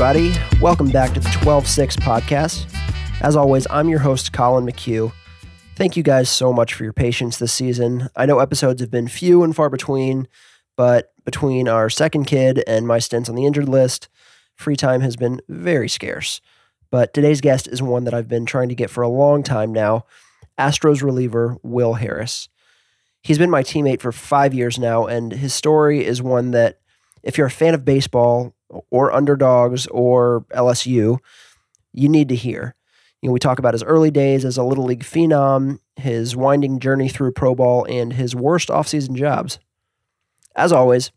Everybody. Welcome back to the 12 6 podcast. As always, I'm your host, Collin McHugh. Thank you guys so much for your patience this season. I know episodes have been few and far between, but between our second kid and my stints on the injured list, free time has been very scarce. But today's guest is one that I've been trying to get for a long time now Astros reliever Will Harris. He's been my teammate for five years now, and his story is one that, if you're a fan of baseball or underdogs or LSU, you need to hear. You know, we talk about his early days as a little league phenom, his winding journey through pro ball, and his worst offseason jobs. As always,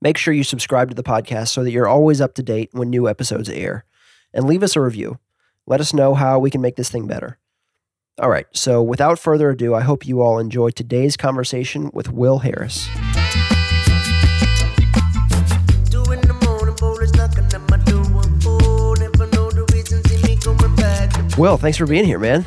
make sure you subscribe to the podcast so that you're always up to date when new episodes air. And leave us a review. Let us know how we can make this thing better. All right, so without further ado, I hope you all enjoy today's conversation with Will Harris. Will, thanks for being here, man.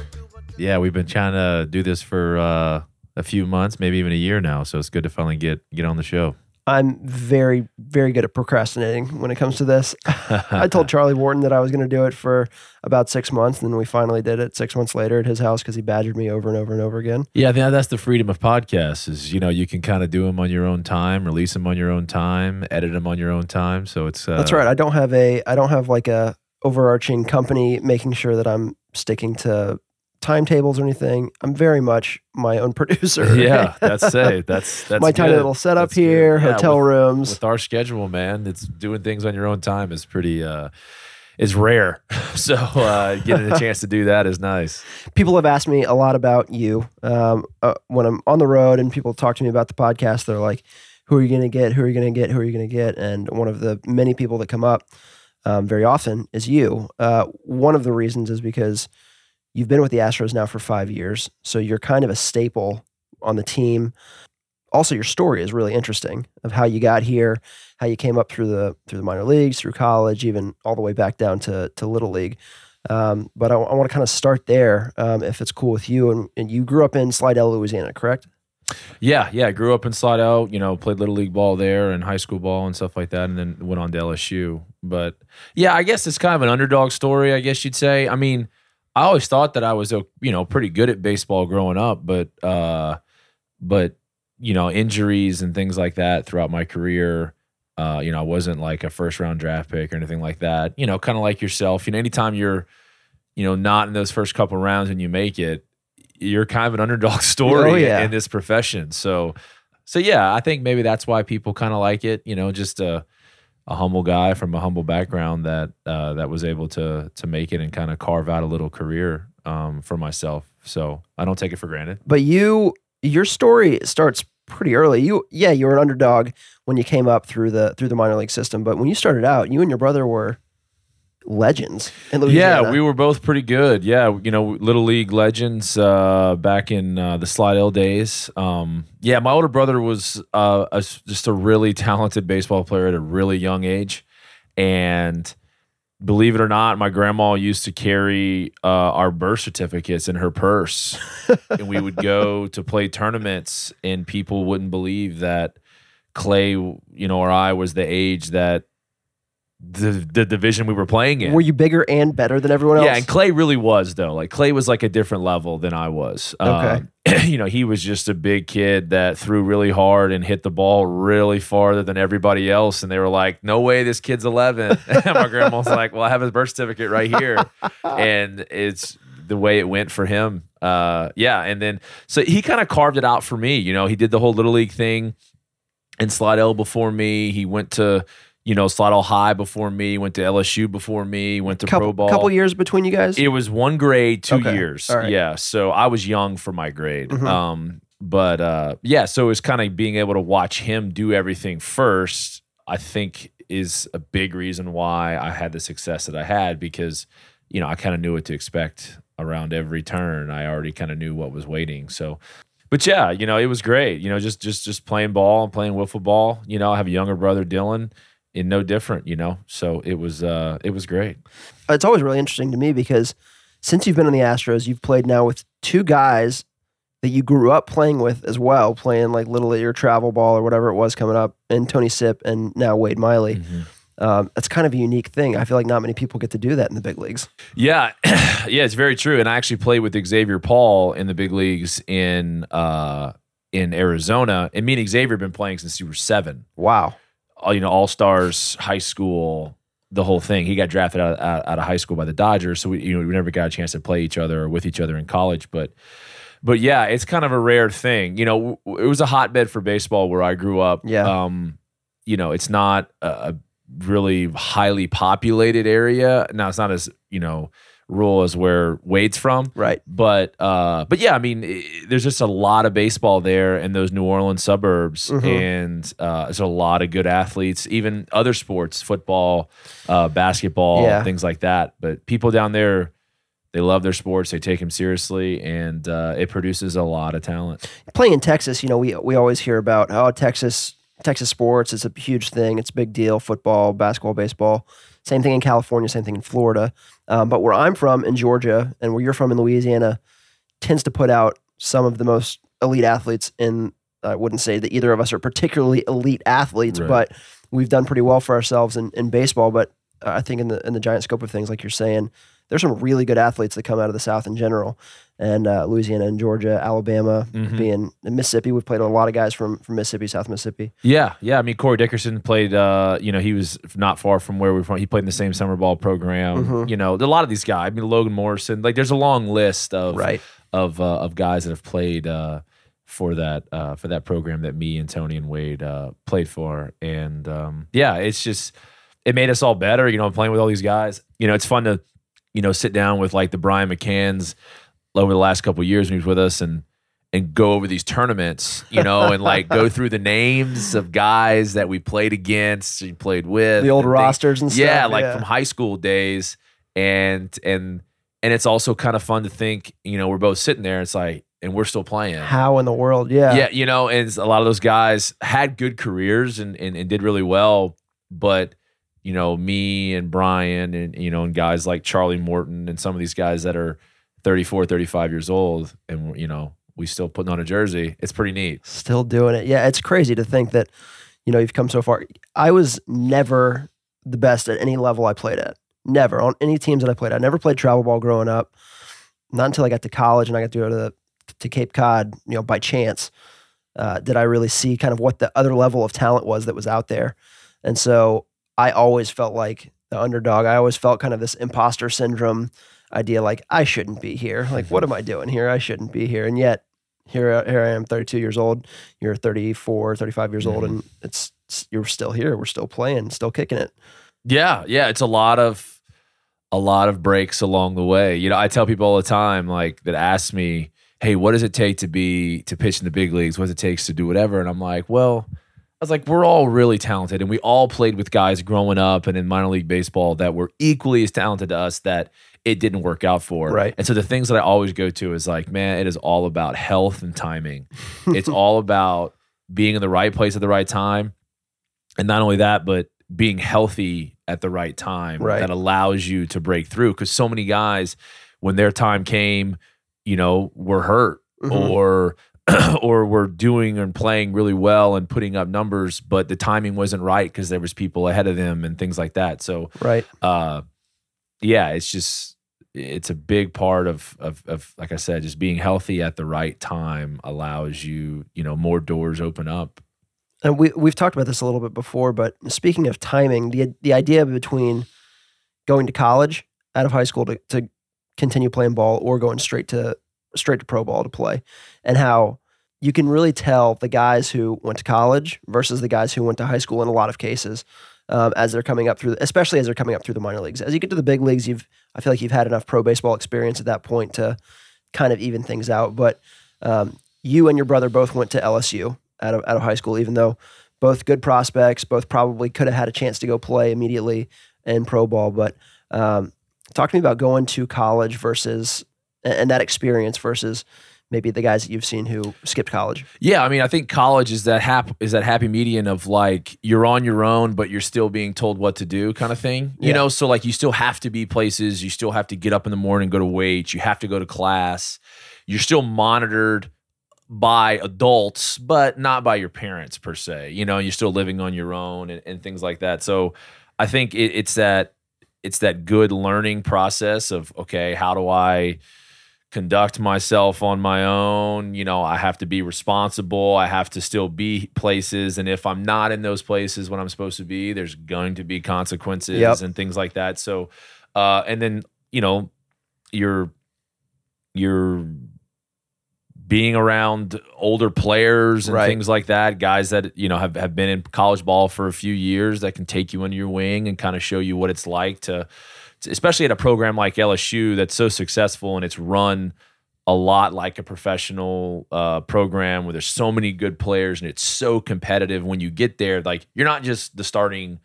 Yeah, we've been trying to do this for uh, a few months, maybe even a year now. So it's good to finally get get on the show. I'm very, very good at procrastinating when it comes to this. I told Charlie Morton that I was going to do it for about six months, and then we finally did it six months later at his house because he badgered me over and over and over again. Yeah, I think that's the freedom of podcasts. Is you know you can kind of do them on your own time, release them on your own time, edit them on your own time. So it's uh, That's right. I don't have a, I don't have like a overarching company making sure that I'm sticking to timetables or anything. I'm very much my own producer. Yeah, that's it. That's that's my tiny little setup That's here, Yeah, hotel with- rooms. with our schedule, man, it's doing things on your own time is pretty uh is rare. so uh getting a chance to do that is nice. people have asked me a lot about you um, uh, when I'm on the road and people talk to me about the podcast. They're like, "Who are you going to get? Who are you going to get? Who are you going to get?" And one of the many people that come up um, very often is you. Uh, one of the reasons is because you've been with the Astros now for five years, so you're kind of a staple on the team. Also, your story is really interesting of how you got here, how you came up through the through the minor leagues, through college, even all the way back down to to little league. Um, but I, want to kind of start there, um, if it's cool with you. And, and you grew up in Slidell, Louisiana, correct? Yeah, yeah. I grew up in Slidell, you know, played little league ball there and high school ball and stuff like that, and then went on to LSU. But yeah, I guess it's kind of an underdog story, I guess you'd say. I mean, I always thought that I was, you know, pretty good at baseball growing up, but, uh, but you know, injuries and things like that throughout my career. Uh, you know, I wasn't like a first round draft pick or anything like that. You know, kind of like yourself. You know, anytime you're, you know, not in those first couple rounds and you make it, you're kind of an underdog story Oh, yeah. in this profession. So, so yeah, I think maybe that's why people kind of like it. You know, just a a humble guy from a humble background that uh, that was able to to make it and kind of carve out a little career um, for myself. So I don't take it for granted. But you, your story starts pretty early. You, yeah, you were an underdog when you came up through the through the minor league system. But when you started out, you and your brother were legends. Yeah, we were both pretty good. Yeah, you know, little league legends uh, back in uh, the Slidell days. Um, yeah, my older brother was uh, a, just a really talented baseball player at a really young age, and believe it or not, my grandma used to carry uh, our birth certificates in her purse, and we would go to play tournaments, and people wouldn't believe that Clay, you know, or I was the age that. The, the division we were playing in. Were you bigger and better than everyone else? Yeah, and Clay really was though. Like Clay was like a different level than I was. Okay. Um, you know, he was just a big kid that threw really hard and hit the ball really farther than everybody else. And they were like, "No way, this kid's 11." my grandma's like, "Well, I have his birth certificate right here," and it's the way it went for him. Uh, yeah, and then so he kind of carved it out for me. You know, he did the whole little league thing in Slidell before me. He went to you know Slidell High before me. Went to LSU before me. Went to couple, pro ball. couple years between you guys. It was one grade, two Okay. years. Right. Yeah. So I was young for my grade. Mhm. Um, but uh, yeah, so it was kind of being able to watch him do everything first, I think is a big reason why I had the success that I had because, you know, I kind of knew what to expect around every turn. I already kind of knew what was waiting. So but yeah, you know, it was great. You know, just just just playing ball and playing wiffle ball. You know, I have a younger brother, Dylan, and no different. You know, so it was uh, it was great. it's always really interesting to me because since you've been on the Astros, you've played now with two guys that you grew up playing with as well, playing like little league or travel ball or whatever it was coming up, and Tony Sipp and now Wade Miley. Mhm. Um, that's kind of a unique thing. I feel like not many people get to do that in the big leagues. Yeah, yeah, it's very true. And I actually played with Xavier Paul in the big leagues in uh, in Arizona, and me and Xavier have been playing since he were seven. Wow. All you know, all stars, high school, the whole thing. He got drafted out, out, out of high school by the Dodgers, so we you know we never got a chance to play each other or with each other in college, but. But yeah, it's kind of a rare thing. You know, it was a hotbed for baseball where I grew up. Yeah. Um, you know, it's not a really highly populated area. Now it's not as, you know, rural is where Wade's from. Right. But uh, but yeah, I mean, i there's just a lot of baseball there in those New Orleans suburbs, Mhm. and uh, there's a lot of good athletes, even other sports, football, uh, basketball, Yeah. things like that. But people down there, they love their sports, they take them seriously, and uh, it produces a lot of talent. Playing in Texas, you know, we we always hear about oh Texas Texas sports is a huge thing. It's a big deal. Football, basketball, baseball. Same thing in California. Same thing in Florida. Um, but where I'm from in Georgia, and where you're from in Louisiana, tends to put out some of the most elite athletes. In I wouldn't say that either of us are particularly elite athletes, Right. but we've done pretty well for ourselves in, in baseball. But I think in the in the giant scope of things, like you're saying, there's some really good athletes that come out of the South in general, and uh, Louisiana and Georgia, Alabama, Mhm. being in Mississippi. We've played a lot of guys from from Mississippi, South Mississippi. Yeah, yeah. I mean, Corey Dickerson played. Uh, you know, he was not far from where we're from. He played in the same summer ball program. Mhm. You know, a lot of these guys. I mean, Logan Morrison. Like, there's a long list of Right. of uh, of guys that have played uh, for that uh, for that program that me and Tony and Wade uh, played for. And um, yeah, it's just it made us all better. You know, playing with all these guys. You know, it's fun to you know sit down with like the Brian McCanns over the last couple of years when he was with us and and go over these tournaments, you know, and like go through the names of guys that we played against, and played with, The old and rosters and stuff. Yeah, like from high school days, and and and it's also kind of fun to think, you know, we're both sitting there. It's like, and we're still playing. how in the world? Yeah. Yeah, you know, and a lot of those guys had good careers and, and, and did really well, but you know, me and Brian and you know, and guys like Charlie Morton and some of these guys that are 34, 35 years old and you know, we still putting on a jersey. It's pretty neat. Still doing it. Yeah, it's crazy to think that, you know, you've come so far. I was never the best at any level I played at. Never on any teams that I played. I never played travel ball growing up. Not until I got to college and I got to go to the, to Cape Cod, you know, by chance, uh, did I really see kind of what the other level of talent was that was out there. And so I always felt like the underdog. I always felt kind of this imposter syndrome idea, like I shouldn't be here. Like, what am I doing here? I shouldn't be here. And yet, here, here I am, 32 years old. You're 34, 35 years old, mm-hmm. and it's, it's you're still here. We're still playing, still kicking it. Yeah, yeah, it's a lot of a lot of breaks along the way. You know, I tell people all the time like that ask me, "Hey, what does it take to be to pitch in the big leagues? What does it take to do whatever?" And I'm like, "Well, I was like, we're all really talented, and we all played with guys growing up and in minor league baseball that were equally as talented to us that it didn't work out for. Right. And so the things that I always go to is like, man, it is all about health and timing. it's all about being in the right place at the right time, and not only that, but being healthy at the right time Right. that allows you to break through. Because so many guys, when their time came, you know, were hurt Mhm. or or were doing and playing really well and putting up numbers, but the timing wasn't right because there was people ahead of them and things like that. So Right. uh yeah, it's just it's a big part of of of like I said, just being healthy at the right time allows you, you know, more doors open up. And we we've talked about this a little bit before, but speaking of timing, the the idea between going to college out of high school to, to continue playing ball or going straight to straight to pro ball to play, and how you can really tell the guys who went to college versus the guys who went to high school in a lot of cases um, as they're coming up through, especially as they're coming up through the minor leagues. As you get to the big leagues, you've I feel like you've had enough pro baseball experience at that point to kind of even things out. But um, you and your brother both went to LSU out of out of high school, even though both good prospects, both probably could have had a chance to go play immediately in pro ball. But um, talk to me about going to college versus and and that experience versus maybe the guys that you've seen who skipped college. Yeah, I mean, I think college is that hap- is that happy median of like you're on your own, but you're still being told what to do, kind of thing. You Yeah. know, so like you still have to be places, you still have to get up in the morning, go to weights, you have to go to class, you're still monitored by adults, but not by your parents per se. You know, you're still living on your own and, and things like that. So I think it, it's that it's that good learning process of okay, how do I conduct myself on my own? You know, I have to be responsible. I have to still be places, and if I'm not in those places when I'm supposed to be, there's going to be consequences Yep. and things like that. So, uh, and then you know, you're you're being around older players and Right. things like that, guys that you know have, have been in college ball for a few years that can take you under your wing and kind of show you what it's like to, to- especially at a program like LSU that's so successful and it's run a lot like a professional uh, program where there's so many good players and it's so competitive when you get there. Like you're not just the starting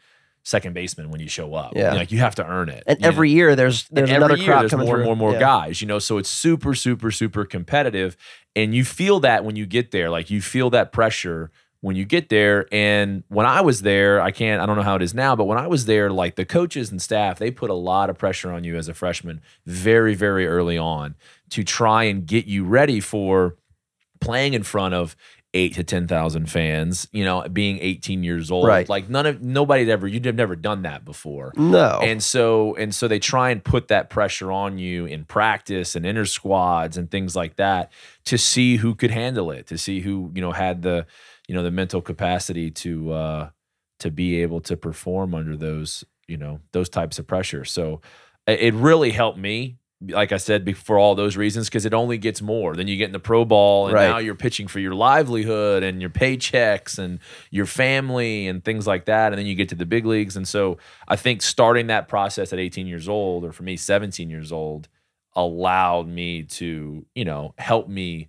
second baseman when you show up. Yeah. like you have to earn it. And you know? every year there's there's another every year crop there's coming more through. and more and more Yeah. guys, you know. So it's super, super, super competitive, and you feel that when you get there. Like you feel that pressure when you get there. And when I was there, I can't, I don't know how it is now, but when I was there, like the coaches and staff, they put a lot of pressure on you as a freshman, very, very early on, to try and get you ready for playing in front of eight to ten thousand fans. You know, being eighteen years old, Right. like none of nobody had ever, you'd have never done that before. No. And so and so they try and put that pressure on you in practice and inter squads and things like that to see who could handle it, to see who, you know, had the, you know, the mental capacity to uh to be able to perform under those, you know, those types of pressure. So it it really helped me. Like I said, be- for all those reasons, because it only gets more. Then you get in the pro ball, and Right. now you're pitching for your livelihood and your paychecks and your family and things like that. And then you get to the big leagues. And so I think starting that process at 18 years old, or for me, 17 years old, allowed me to, you know, help me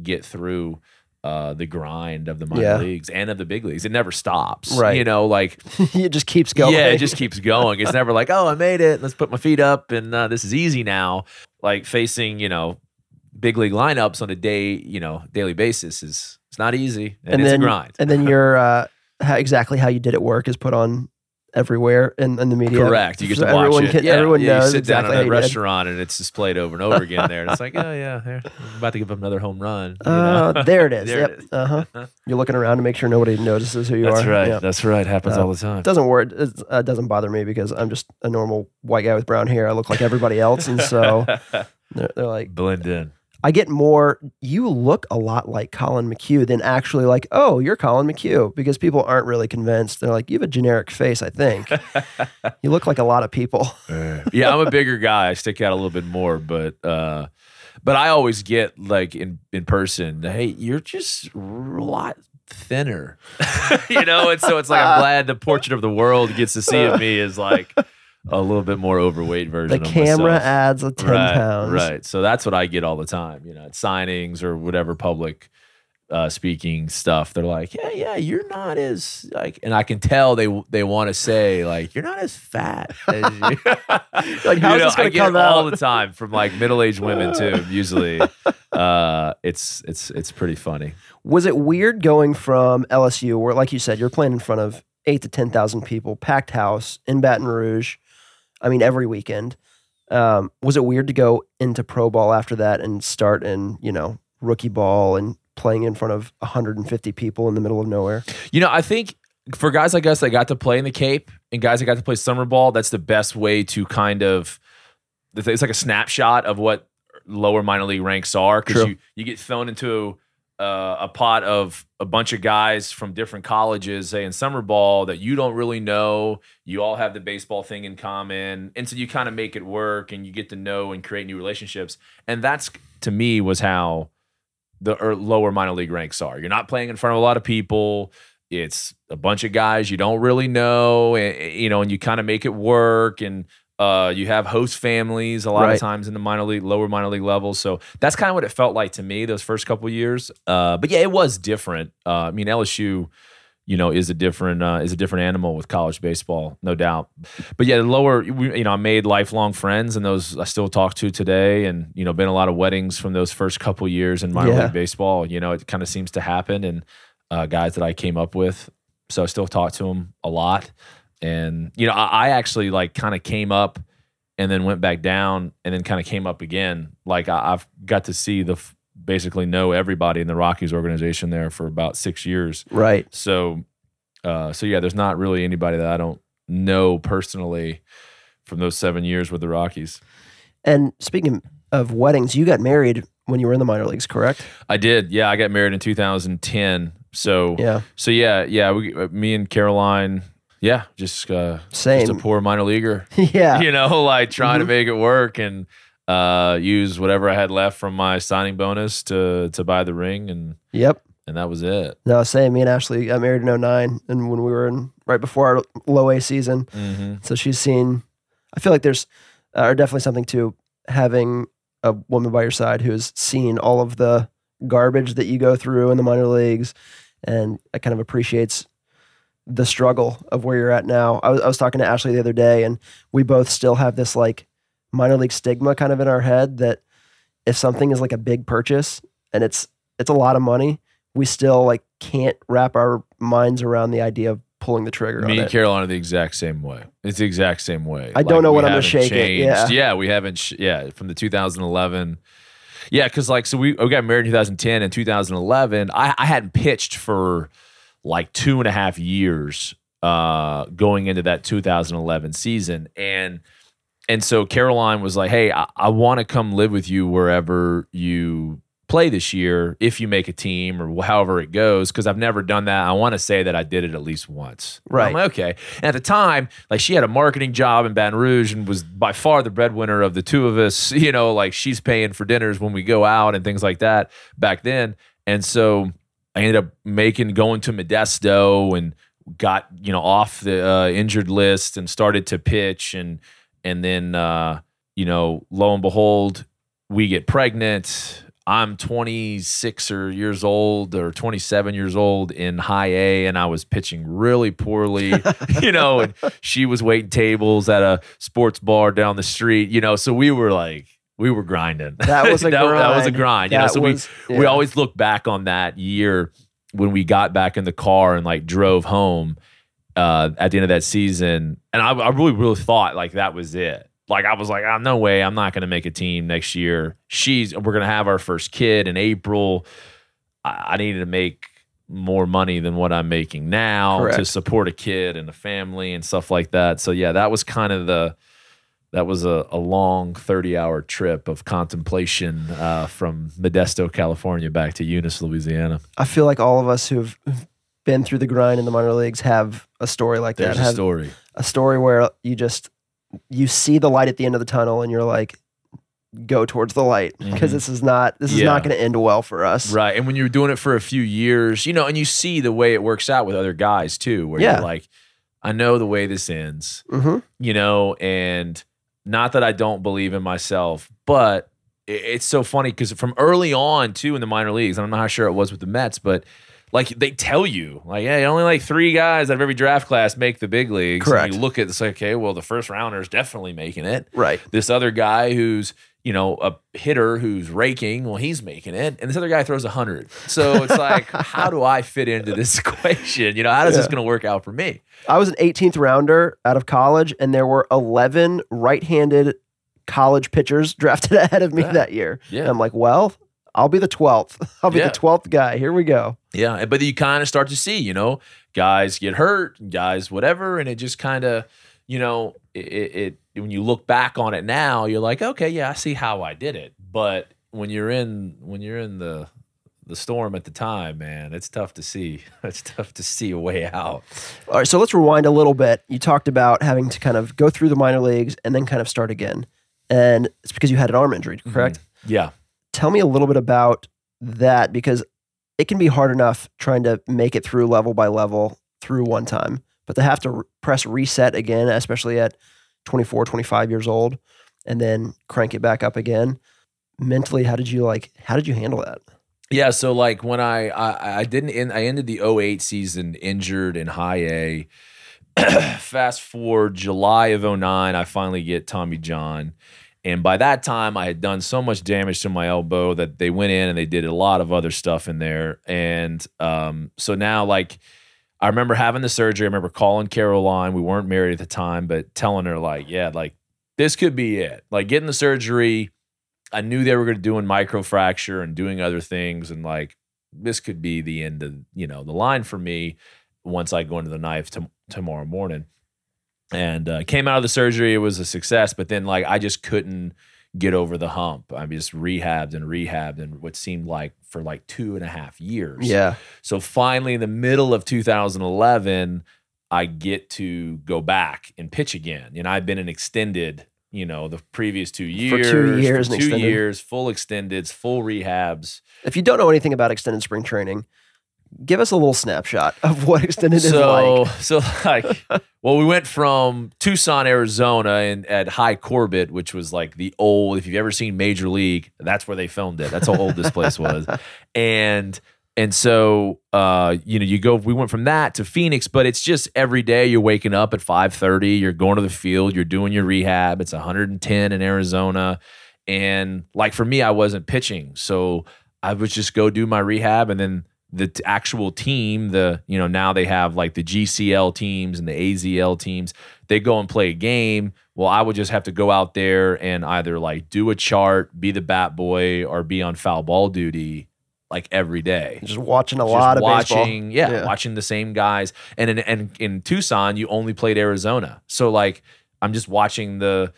get through uh, the grind of the minor Yeah. leagues and of the big leagues. It never stops. Right. You know, like it just keeps going. yeah, it just keeps going. It's never like, oh, I made it. Let's put my feet up, and uh, this is easy now. Like facing, you know, big league lineups on a day, you know, daily basis is it's not easy, and, and it's then a grind. and then your uh, how, exactly how you did it work is put on everywhere in, in the media. Correct. You get So to watch everyone it. Can, yeah, everyone yeah, knows you sit exactly down how in you a restaurant and it's displayed over and over again. There, and it's like, oh yeah, here, I'm about to give up another home run. Uh, there it is. There yep. it is. Uh huh. You're looking around to make sure nobody notices who you That's are. That's right. Yeah. That's right. Happens Uh, all the time. It doesn't work. It uh, doesn't bother me because I'm just a normal white guy with brown hair. I look like everybody else, and so they're, they're like, Blend in. I get more. You look a lot like Collin McHugh than actually like, oh, you're Collin McHugh, because people aren't really convinced. They're like, you have a generic face. I think you look like a lot of people. yeah, I'm a bigger guy. I stick out a little bit more, but uh but I always get like in in person, hey, you're just a lot thinner. you know, and so it's like I'm glad the portrait of the world gets to see of me is like a little bit more overweight version The camera myself. adds a ten right, pounds. Right. So that's what I get all the time, you know, at signings or whatever public uh, speaking stuff. They're like, yeah, yeah, you're not as like, and I can tell they they want to say like, you're not as fat as you. Like, how's this gonna get come it all the time from like middle aged women too. Usually, uh, it's it's it's pretty funny. Was it weird going from LSU, where, like you said, you're playing in front of eight to ten thousand people, packed house in Baton Rouge? I mean, every weekend. Um, was it weird to go into pro ball after that and start in you know rookie ball and playing in front of 150 people in the middle of nowhere? You know, I think for guys like us that got to play in the Cape and guys that got to play summer ball, that's the best way to kind of. It's like a snapshot of what lower minor league ranks are because you you get thrown into uh, a pot of a bunch of guys from different colleges, say in summer ball that you don't really know. You all have the baseball thing in common, and so you kind of make it work, and you get to know and create new relationships. And that's to me was how the er, lower minor league ranks are. You're not playing in front of a lot of people. It's a bunch of guys you don't really know, and, you know, and you kind of make it work. And uh, you have host families a lot Right. of times in the minor league, lower minor league levels. So that's kind of what it felt like to me those first couple years. Uh, but yeah, it was different. Uh, I mean, LSU, you know, is a different uh, is a different animal with college baseball, no doubt. But yeah, the lower, you know, I made lifelong friends, and those I still talk to today, and you know, been a lot of weddings from those first couple years in minor Yeah. league baseball. You know, it kind of seems to happen, and uh, guys that I came up with, so I still talk to them a lot. And you know, I, I actually like kind of came up and then went back down, and then kind of came up again. Like I, I've got to see the basically know everybody in the Rockies organization there for about six years. Right. So, uh, so yeah, there's not really anybody that I don't know personally from those seven years with the Rockies. And speaking of weddings, you got married when you were in the minor leagues, correct? I did. Yeah, I got married in 2010. So Yeah. so yeah, yeah. We, uh, me and Caroline, yeah, just uh, Same. just a poor minor leaguer. yeah. You know, like trying to Mhm. make it work and uh, use whatever I had left from my signing bonus to to buy the ring, and Yep. and that was it. No, same. Me and Ashley got married in 09 and when we were in right before our low A season. hmm So she's seen, I feel like there's uh, definitely something to having a woman by your side who's seen all of the garbage that you go through in the minor leagues and it kind of appreciates the struggle of where you're at now. I was, I was talking to Ashley the other day and we both still have this like minor league stigma kind of in our head that if something is like a big purchase and it's it's a lot of money, we still like can't wrap our minds around the idea of pulling the trigger on Me and it. Caroline the exact same way. It's the exact same way. I don't know what I'm gonna shake it, yeah. Yeah, we haven't. Sh- yeah, from the 2011. Yeah, because like so we, we got married in 2010 and 2011. I, I hadn't pitched for like two and a half years uh, going into that 2011 season, and and so Caroline was like, "Hey, I, I want to come live with you wherever you play this year, if you make a team or however it goes." Because I've never done that. I want to say that I did it at least once. Right. like, okay. And at the time, like she had a marketing job in Baton Rouge and was by far the breadwinner of the two of us. You know, like she's paying for dinners when we go out and things like that back then. And so I ended up making going to Modesto and got you know off the uh, injured list and started to pitch and and then uh, you know lo and behold we get pregnant. I'm 26 or years old or 27 years old in high A, and I was pitching really poorly, you know. And she was waiting tables at a sports bar down the street, you know. So we were like, we were grinding. That was a that, that was a grind. grind, you know. So was- we we always look back on that year when we got back in the car and like drove home uh, at the end of that season, and I, I really really thought like that was it. Like I was like, oh, no way, I'm not going to make a team next year. She's we're going to have our first kid in April. I, I needed to make more money than what I'm making now to support a kid and a family and stuff like that. So yeah, that was kind of the that was a, a long 30 hour trip of contemplation uh, from Modesto, California, back to Eunice, Louisiana. I feel like all of us who've been through the grind in the minor leagues have a story like There's that. a story. a story where you just you see the light at the end of the tunnel and you're like, go towards the light because Mhm. this is not this is Yeah. not going to end well for us. Right. And when you're doing it for a few years, you know, and you see the way it works out with other guys too, where Yeah. you're like, I know the way this ends, hmm you know, and not that I don't believe in myself, but it's so funny because from early on too in the minor leagues, and I'm not sure it was with the Mets, but like they tell you, like, hey, only like three guys out of every draft class make the big leagues. And Correct. you look at this, like, okay, well, the first rounder is definitely making it Right. this other guy who's you know a hitter who's raking well he's making it and this other guy throws 100 so it's like how do i fit into this equation you know how is this going to work out for me I was an 18th rounder out of college, and there were 11 right-handed college pitchers drafted ahead of me Yeah. that year. yeah And I'm like, well, I'll be the 12th. I'll be Yeah. the 12th guy. Here we go. yeah but you kind of start to see you know guys get hurt guys whatever and it just kind of you know it, it, it when you look back on it now you're like okay yeah i see how i did it but when you're in when you're in the the storm at the time man it's tough to see it's tough to see a way out All right, so let's rewind a little bit. You talked about having to kind of go through the minor leagues and then kind of start again. And it's because you had an arm injury, mm-hmm. correct? yeah Tell me a little bit about that because it can be hard enough trying to make it through level by level through one time, but to have to re- press reset again, especially at 24, 25 years old, and then crank it back up again. Mentally, how did you like, how did you handle that? Yeah, so like when I I, I didn't end, I ended the 08 season injured in high A. Fast forward July of 09, I finally get Tommy John. And by that time, I had done so much damage to my elbow that they went in and they did a lot of other stuff in there. And um, so now, like, I remember having the surgery. I remember calling Caroline. We weren't married at the time, but telling her, like, yeah, like, this could be it. Like, getting the surgery, I knew they were going to do a microfracture and doing other things, and like this could be the end of you know the line for me once I go into the knife tom tomorrow morning. and uh, came out of the surgery. It was a success, but then like I just couldn't get over the hump. I just rehabbed and rehabbed, and what seemed like for like two and a half years. Yeah. So finally, in the middle of 2011, I get to go back and pitch again. And I've been an extended, you know, the previous two years, two years for two extended. years, full extendeds, full rehabs. If you don't know anything about extended spring training, give us a little snapshot of what extended is so, like. so like, well, we went from Tucson, Arizona, and at Hi Corbett, which was like the old. If you've ever seen Major League, that's where they filmed it. That's how old this place was, and and so uh, you know, you go. We went from that to Phoenix, but it's just every day you're waking up at five thirty. You're going to the field. You're doing your rehab. It's 110 in Arizona, and like for me, I wasn't pitching, so I would just go do my rehab, and then the t- actual team, the you know now they have like the GCL teams and the AZL teams. They go and play a game. Well, I would just have to go out there and either like do a chart, be the bat boy, or be on foul ball duty like every day Just watching a just lot of baseball. watching, yeah, Yeah. watching the same guys. And in and in Tucson, you only played Arizona, so like I'm just watching the,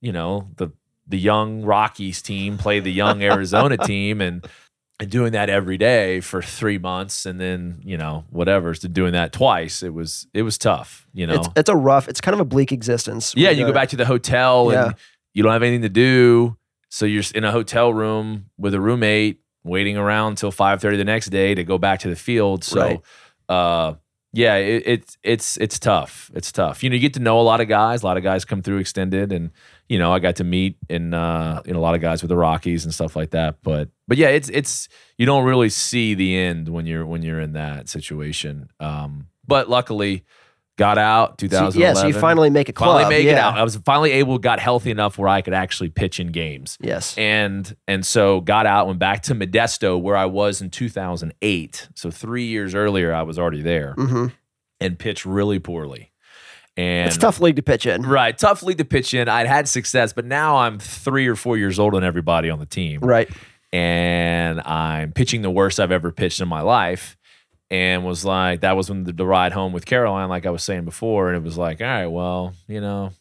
you know, the the young Rockies team play the young Arizona team, and and doing that every day for three months, and then you know whatever, to doing that twice. It was it was tough, you know. It's it's a rough. It's kind of a bleak existence. Yeah, you go back to the hotel Yeah. and you don't have anything to do. So you're in a hotel room with a roommate waiting around until 5:30 the next day to go back to the field. So Right. uh yeah, it, it's it's it's tough. It's tough. You know, you get to know a lot of guys. A lot of guys come through extended, and you know, I got to meet and uh, you know a lot of guys with the Rockies and stuff like that. But but yeah, it's it's you don't really see the end when you're when you're in that situation. Um, but luckily, got out So, 2011. yeah, so you finally make a club. finally make yeah. it out. I was finally able, got healthy enough where I could actually pitch in games. Yes. And and so got out, went back to Modesto where I was in 2008. So three years earlier, I was already there hmm and pitched really poorly. And It's a tough league to pitch in. right, tough league to pitch in. I'd had success, but now I'm three or four years older than everybody on the team, Right. and I'm pitching the worst I've ever pitched in my life. And was like, that was when the, the ride home with Caroline, like I was saying before, and it was like, all right, well, you know,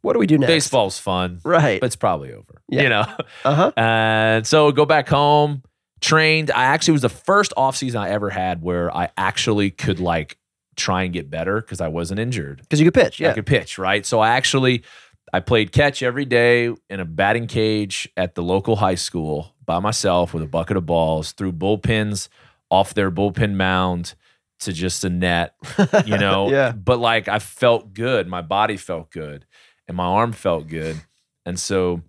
What do we do next? baseball's fun, Right. but it's probably over. Yeah. You know, Uh huh. and so go back home, trained. I actually was the first off season I ever had where I actually could like try and get better because I wasn't injured. Because you could pitch. yeah. I could pitch, right? So I actually I played catch every day in a batting cage at the local high school by myself with a bucket of balls, threw bullpens off their bullpen mound to just a net, you know. Yeah. But like I felt good, my body felt good, and my arm felt good. And so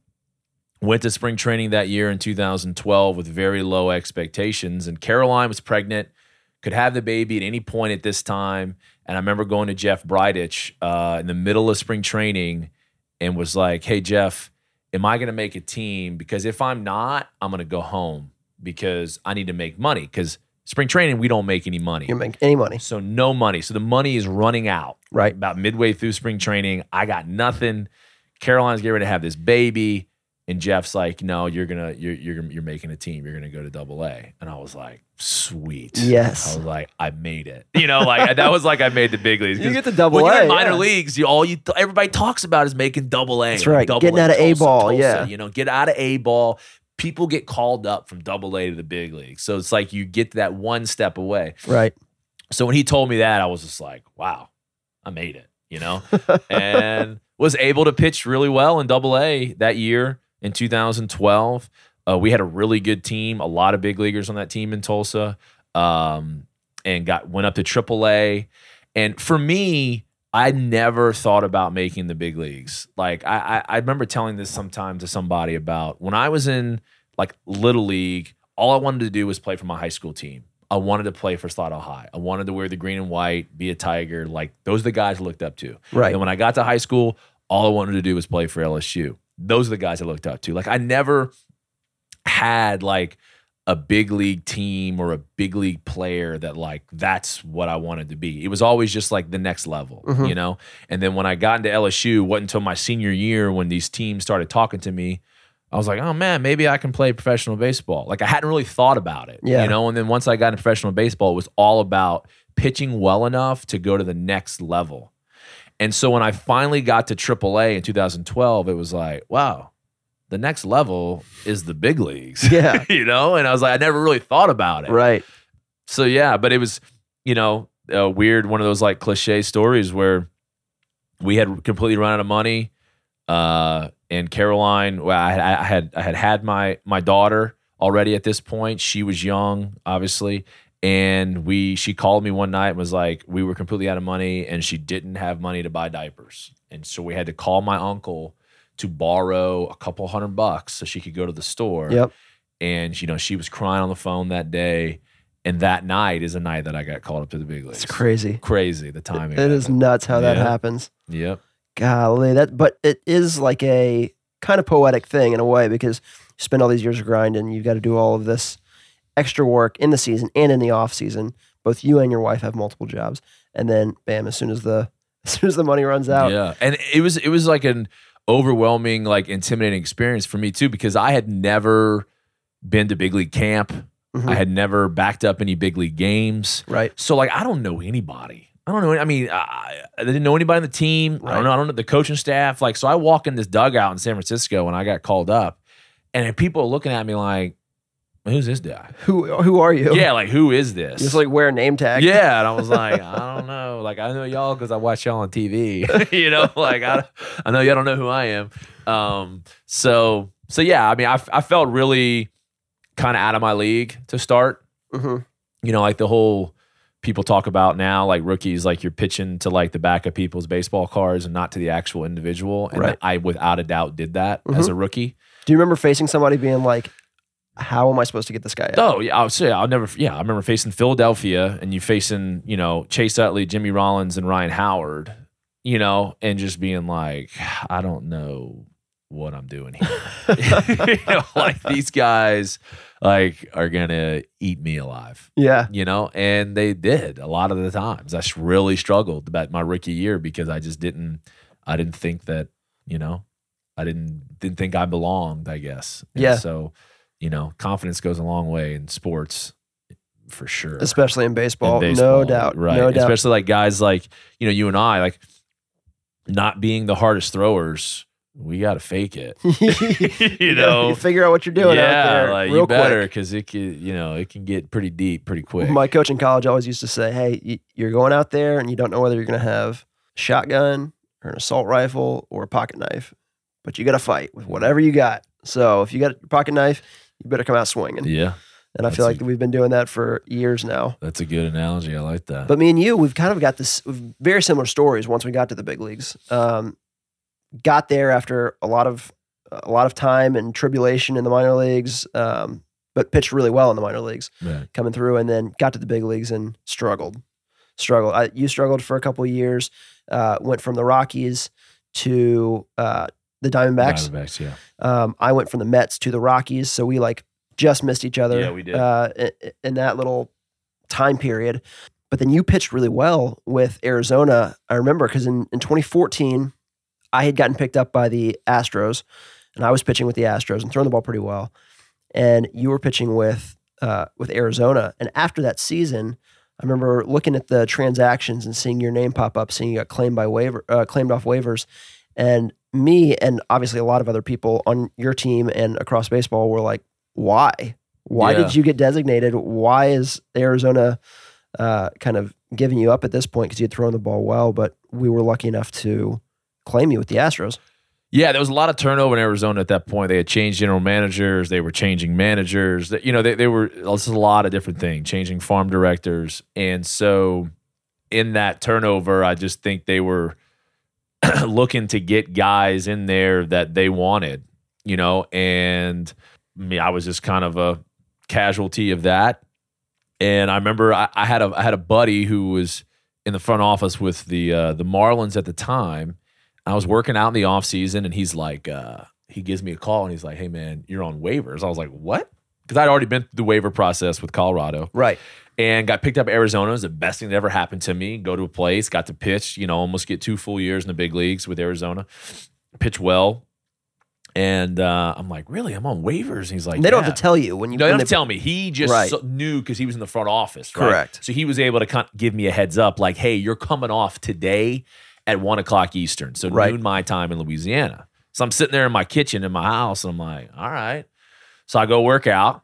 went to spring training that year in 2012 with very low expectations. And Caroline was pregnant, could have the baby at any point at this time. And I remember going to Jeff Bridich uh, in the middle of spring training and was like, hey, Jeff, am I going to make a team? Because if I'm not, I'm going to go home because I need to make money. Because spring training, we don't make any money. You make any money. So no money. So the money is running out. Right. About midway through spring training, I got nothing. Caroline's getting ready to have this baby, and Jeff's like, "No, you're gonna you're you're you're making a team. You're gonna go to Double A." And I was like, "Sweet." Yes. I was like, "I made it." You know, like that was like I made the big leagues. You get to double when you're A, in minor yeah. leagues, you all you everybody talks about is making Double A. That's right. Double Getting A, out of Tulsa, A-ball, Tulsa, yeah. You know, get out of A ball. People get called up from Double A to the big leagues, so it's like you get that one step away. Right. So when he told me that, I was just like, wow, I made it, you know? and was able to pitch really well in double A that year in 2012. Uh, we had a really good team, a lot of big leaguers on that team in Tulsa, um, and got went up to AAA. And for me, I never thought about making the big leagues. Like I, I, I remember telling this sometime to somebody about when I was in like little league. All I wanted to do was play for my high school team. I wanted to play for Slidell High. I wanted to wear the green and white, be a Tiger. Like those are the guys I looked up to. Right. And when I got to high school, all I wanted to do was play for LSU. Those are the guys I looked up to. Like I never had like a big league team or a big league player that like that's what I wanted to be. It was always just like the next level, Mhm. you know? And then when I got into LSU, wasn't until my senior year when these teams started talking to me, I was like, oh man, maybe I can play professional baseball. Like I hadn't really thought about it, Yeah. you know? And then once I got into professional baseball, it was all about pitching well enough to go to the next level. And so when I finally got to AAA in 2012, it was like, wow, the next level is the big leagues. Yeah. you know? And I was like, I never really thought about it. Right. So yeah, but it was, you know, a weird one of those like cliche stories where we had completely run out of money. Uh, and Caroline, well, I, I had I had had my my daughter already at this point. She was young, obviously, and we she called me one night and was like, we were completely out of money, and she didn't have money to buy diapers, and so we had to call my uncle to borrow a couple hundred bucks so she could go to the store. Yep. and you know she was crying on the phone that day. And that night is a night that i got called up to the big leagues. It's crazy. crazy the timing It of is nuts how that happens. yep. Golly, that but it is like a kind of poetic thing in a way because you spend all these years grinding, you've got to do all of this extra work in the season and in the off season. Both you and your wife have multiple jobs, and then bam, as soon as the as soon as the money runs out, yeah and it was it was like an overwhelming like intimidating experience for me too because i had never been to big league camp Mhm. i had never backed up any big league games right? So like I don't know anybody. I don't know. I mean, I, I didn't know anybody on the team. I don't know. I don't know the coaching staff. Like, so I walk in this dugout in San Francisco when I got called up, and people are looking at me like, "Who's this guy?" Who who are you? yeah, like who is this? just like wear a name tag. yeah, and I was like, I don't know. Like I know y'all because I watch y'all on TV. you know, like I, I know y'all don't know who I am. Um, so so yeah, I mean, I I felt really kind of out of my league to start hmm you know, like the whole people talk about now, like rookies, like you're pitching to like the back of people's baseball cards and not to the actual individual. And Right. I, without a doubt, did that as a rookie. Do you remember facing somebody being like, "How am I supposed to get this guy out?" Oh, yeah, I'll say I'll never. Yeah, I remember facing Philadelphia, and you facing you know Chase Utley, Jimmy Rollins, and Ryan Howard. You know, and just being like, I don't know what I'm doing here. you know, like these guys, like are gonna eat me alive. Yeah, you know, and they did a lot of the times. I really struggled about my rookie year because I just didn't, I didn't think that, you know, I didn't didn't think I belonged. I guess. And Yeah. So, you know, confidence goes a long way in sports, for sure. especially in In baseball, baseball, no doubt, right? no doubt. Especially like guys like you know you and I, like not being the hardest throwers. We got to fake it. you know, you figure out what you're doing yeah, out there like real you better because it can, you know, it can get pretty deep pretty quick. My coach in college always used to say, "Hey, you're going out there and you don't know whether you're going to have a shotgun or an assault rifle or a pocket knife, but you got to fight with whatever you got. So if you got a pocket knife, you better come out swinging." yeah. And I feel like we've been doing that for years now. That's a good analogy. I like that. But me and you, we've kind of got this very similar stories once we got to the big leagues. Um, got there after a lot of a lot of time and tribulation in the minor leagues, um, but pitched really well in the minor leagues right. coming through, and then got to the big leagues and struggled. Struggled. I, you struggled for a couple of years. Uh, went from the Rockies to uh, the Diamondbacks. Diamondbacks, yeah. Um, I went from the Mets to the Rockies, so we like just missed each other. Yeah, we did. Uh, in, in that little time period. But then you pitched really well with Arizona. I remember because in, in 2014, I had gotten picked up by the Astros, and I was pitching with the Astros and throwing the ball pretty well. And you were pitching with uh, with Arizona. And after that season, I remember looking at the transactions and seeing your name pop up, seeing you got claimed by waiver, uh, claimed off waivers, and me and obviously a lot of other people on your team and across baseball were like, "Why? Why Yeah. did you get designated? Why is Arizona uh, kind of giving you up at this point because you had thrown the ball well, but we were lucky enough to claim you with the Astros." Yeah, there was a lot of turnover in Arizona at that point. They had changed general managers. They were changing managers. You know, they, they were just a lot of different things, changing farm directors. And so in that turnover, I just think they were looking to get guys in there that they wanted, you know, and me, I was just kind of a casualty of that. And I remember I, I had a I had a buddy who was in the front office with the uh, the Marlins at the time. I was working out in the off season, and he's like, uh, he gives me a call, and he's like, "Hey man, you're on waivers." I was like, "What?" Because I'd already been through the waiver process with Colorado Right. And got picked up Arizona. It was the best thing that ever happened to me. Go to a place, got to pitch, you know, almost get two full years in the big leagues with Arizona. Pitch well. And uh, I'm like, really? I'm on waivers. And he's like, they don't "Yeah." have to tell you when you No, they don't they- tell me. He just Right. so- knew because he was in the front office. right? Correct. So he was able to kind of give me a heads up, like, "Hey, you're coming off today at one o'clock Eastern, so Right. noon my time in Louisiana. So I'm sitting there in my kitchen in my house, and I'm like, all right. So I go work out,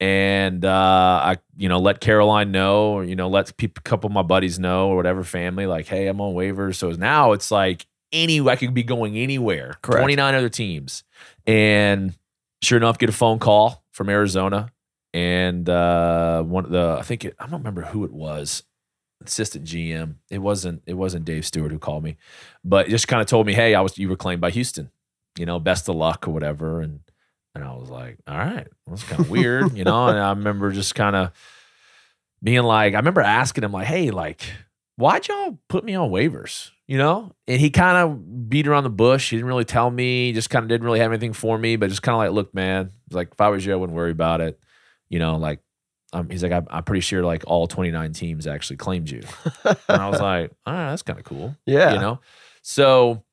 and uh, I you know let Caroline know, or you know let peop- a couple of my buddies know, or whatever family, like, hey, I'm on waivers. So now it's like any I could be going anywhere. Correct. 29 other teams, and sure enough, get a phone call from Arizona, and uh, one of the I think it, I don't remember who it was, assistant GM. It wasn't it wasn't Dave Stewart who called me, but just kind of told me, hey, I was you were claimed by Houston, you know, best of luck or whatever, and and I was like, all right, well, that's kind of weird, you know. And I remember just kind of being like, I remember asking him like, hey, like, why'd y'all put me on waivers? You know, and he kind of beat around the bush. He didn't really tell me. Just kind of didn't really have anything for me. But just kind of like, look, man, like if I was you, I wouldn't worry about it. You know, like um, he's like, I'm, I'm pretty sure like all 29 teams actually claimed you. and I was like, all right, that's kind of cool. Yeah. You know, so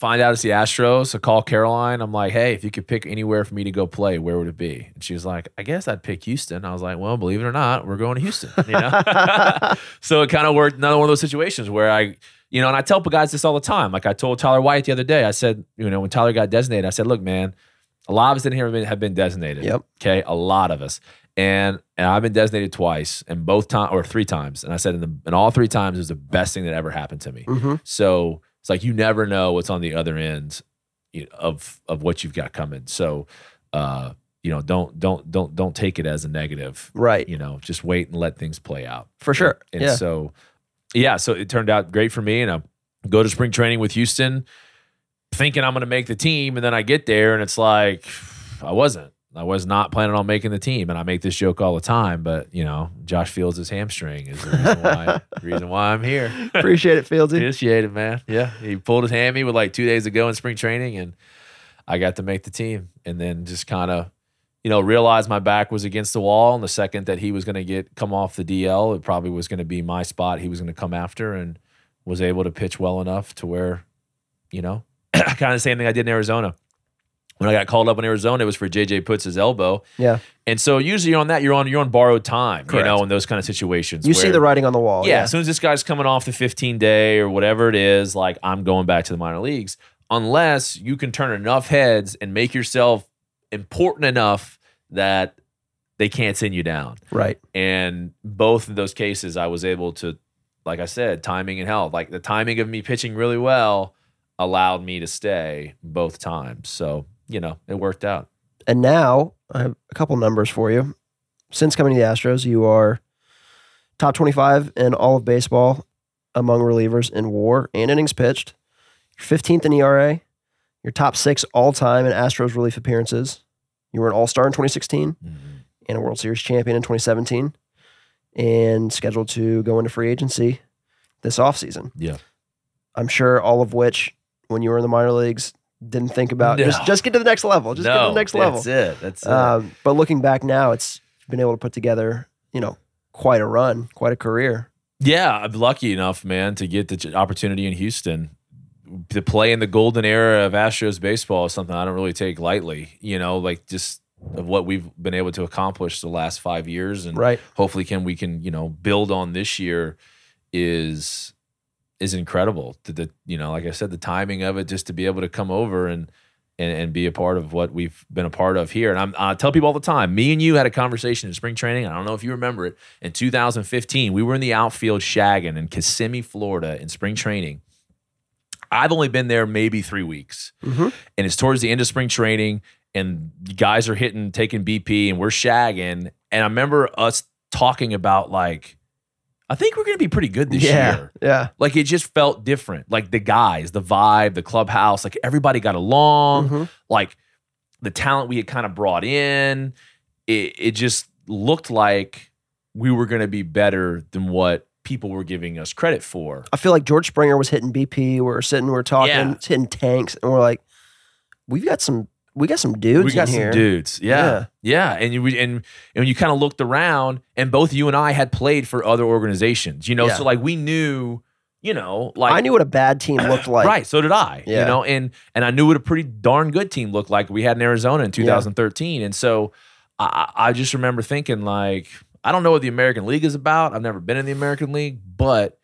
find out it's the Astros. So call Caroline. I'm like, hey, if you could pick anywhere for me to go play, where would it be? And she was like, I guess I'd pick Houston. I was like, well, believe it or not, we're going to Houston. You know, so it kind of worked. Another one of those situations where I, you know, and I tell guys this all the time. Like I told Tyler White the other day, I said, you know, when Tyler got designated, I said, look, man, a lot of us in here have been, have been designated. Yep. Okay, a lot of us. And and I've been designated twice, and both times or three times. And I said in the in all three times it was the best thing that ever happened to me. hmm So it's like you never know what's on the other end of of what you've got coming. So uh, you know, don't don't don't don't take it as a negative. Right. You know, just wait and let things play out. For sure. And yeah. so yeah, so it turned out great for me and I go to spring training with Houston thinking I'm going to make the team and then I get there and it's like I wasn't. I was not planning on making the team, and I make this joke all the time. But you know, Josh Fields' hamstring is the reason why. reason why I'm here. Appreciate it, Fieldsy. Appreciate it, man. Yeah, he pulled his hammy with like two days ago in spring training, and I got to make the team. And then just kind of, you know, realized my back was against the wall. And the second that he was going to get come off the DL, it probably was going to be my spot. He was going to come after, and was able to pitch well enough to where, you know, kind of the same thing I did in Arizona. When I got called up in Arizona, it was for JJ Putz his elbow, Yeah. and so usually on that you're on you're on borrowed time, Correct. you know, in those kind of situations. You see the writing on the wall. yeah, as soon as this guy's coming off the 15 day or whatever it is, like I'm going back to the minor leagues, unless you can turn enough heads and make yourself important enough that they can't send you down. Right. And both of those cases, I was able to, like I said, timing and health. Like the timing of me pitching really well allowed me to stay both times. So, you know, it worked out. And now I have a couple numbers for you. Since coming to the Astros, you are top 25 in all of baseball among relievers in WAR and innings pitched. You're 15th in ERA. You're top six all time in Astros relief appearances. You were an All Star in 2016 mm-hmm. and a World Series champion in 2017, and scheduled to go into free agency this offseason. Yeah. I'm sure all of which, when you were in the minor leagues, didn't think about No. just just get to the next level. Just get to the next level. That's it. That's it. Um, but looking back now, it's been able to put together, you know, quite a run, quite a career. Yeah, I'm lucky enough, man, to get the opportunity in Houston to play in the golden era of Astros baseball is something I don't really take lightly. You know, like just of what we've been able to accomplish the last five years, and Right. hopefully, can we can you know build on this year is is incredible. To the you know, like I said, the timing of it, just to be able to come over and. And, and be a part of what we've been a part of here. And I'm, I tell people all the time, me and you had a conversation in spring training. I don't know if you remember it. In 2015, we were in the outfield shagging in Kissimmee, Florida in spring training. I've only been there maybe three weeks. Mhm. And it's towards the end of spring training, and guys are hitting, taking BP, and we're shagging. And I remember us talking about, like, I think we're going to be pretty good this yeah. year. Yeah. Like, it just felt different. Like, the guys, the vibe, the clubhouse, like, everybody got along Mhm. like the talent we had kind of brought in, it, it just looked like we were going to be better than what people were giving us credit for. I feel like George Springer was hitting BP. We're sitting, we're talking, Yeah. hitting tanks, and we're like, we've got some, we got some dudes we got in some here. dudes, yeah, yeah, and you and and you kind of looked around, and both you and I had played for other organizations, you know, Yeah. so like we knew, you know, like I knew what a bad team looked like. right. So did I. Yeah. You know, and and I knew what a pretty darn good team looked like we had in Arizona in 2013. And so I, I just remember thinking like, I don't know what the American League is about. I've never been in the American League, but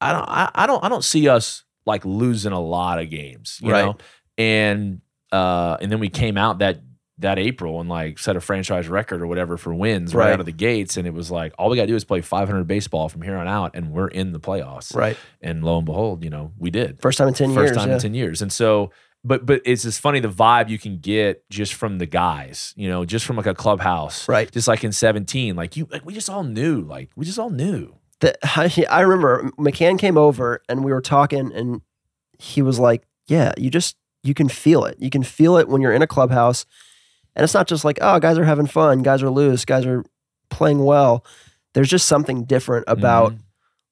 I don't I, I don't I don't see us like losing a lot of games, you Right. know, and uh, and then we came out that that April and like set a franchise record or whatever for wins right, Right. out of the gates, and it was like all we got to do is play 500 baseball from here on out, and we're in the playoffs. Right. And lo and behold, you know, we did First time in 10 first years. time yeah. in 10 years. And so, but but it's just funny the vibe you can get just from the guys, you know, just from like a clubhouse, Right. Just like in 17, like you, like we just all knew, like we just all knew. that I, I remember McCann came over and we were talking and he was like, "Yeah, you just you can feel it. You can feel it when you're in a clubhouse, and it's not just like, oh, guys are having fun, guys are loose, guys are playing well. There's just something different about Mhm.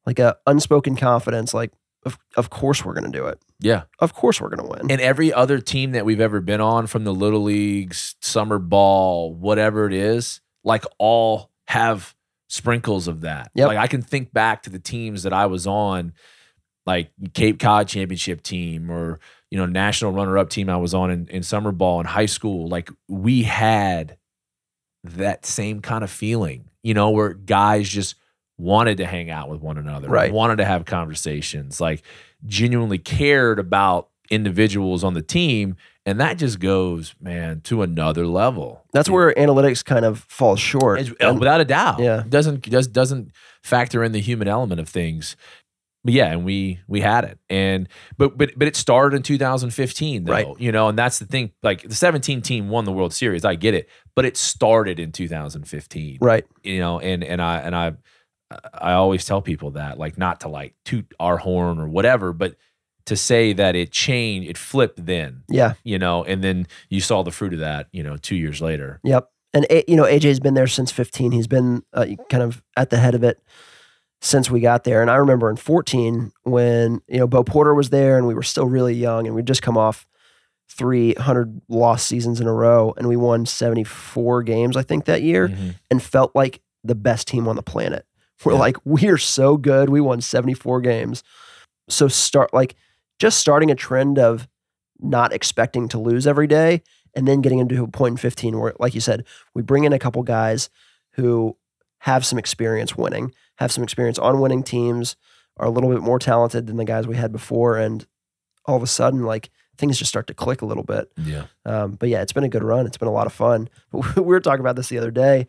like a unspoken confidence. Like, of of course we're gonna do it. yeah. Of course we're gonna win. And every other team that we've ever been on, from the little leagues, summer ball, whatever it is, like all have sprinkles of that. Yep. Like I can think back to the teams that I was on, like Cape Cod championship team or you know national runner up team I was on in, in summer ball in high school. Like we had that same kind of feeling, you know, where guys just wanted to hang out with one another, Right. wanted to have conversations, like genuinely cared about individuals on the team. And that just goes, man, to another level. That's where analytics kind of falls short. Uh, And- without a doubt. Yeah. Doesn't just doesn't factor in the human element of things. But yeah, and we we had it. And but but but it started in 2015 though. Right. You know, and that's the thing. Like the 17 team won the World Series. I get it. But it started in 2015 right. you know and and i and i i always tell people that like not to like toot our horn or whatever but to say that it changed it flipped then Yeah. you know and then you saw the fruit of that you know two years later Yep. And you know, AJ's been there since 15. He's been uh, kind of at the head of it since we got there. And I remember in 14 when you know Bo Porter was there, and we were still really young, and we'd just come off 300 lost seasons in a row, and we won 74 games, I think, that year, Mhm. and felt like the best team on the planet. We're Yeah. like, we are so good. We won 74 games. So start like just starting a trend of not expecting to lose every day and then getting into a point in 15 where, like you said, we bring in a couple guys who have some experience winning, have some experience on winning teams, are a little bit more talented than the guys we had before. And all of a sudden, like things just start to click a little bit. yeah Um, but yeah, it's been a good run. It's been a lot of fun. we were talking about this the other day.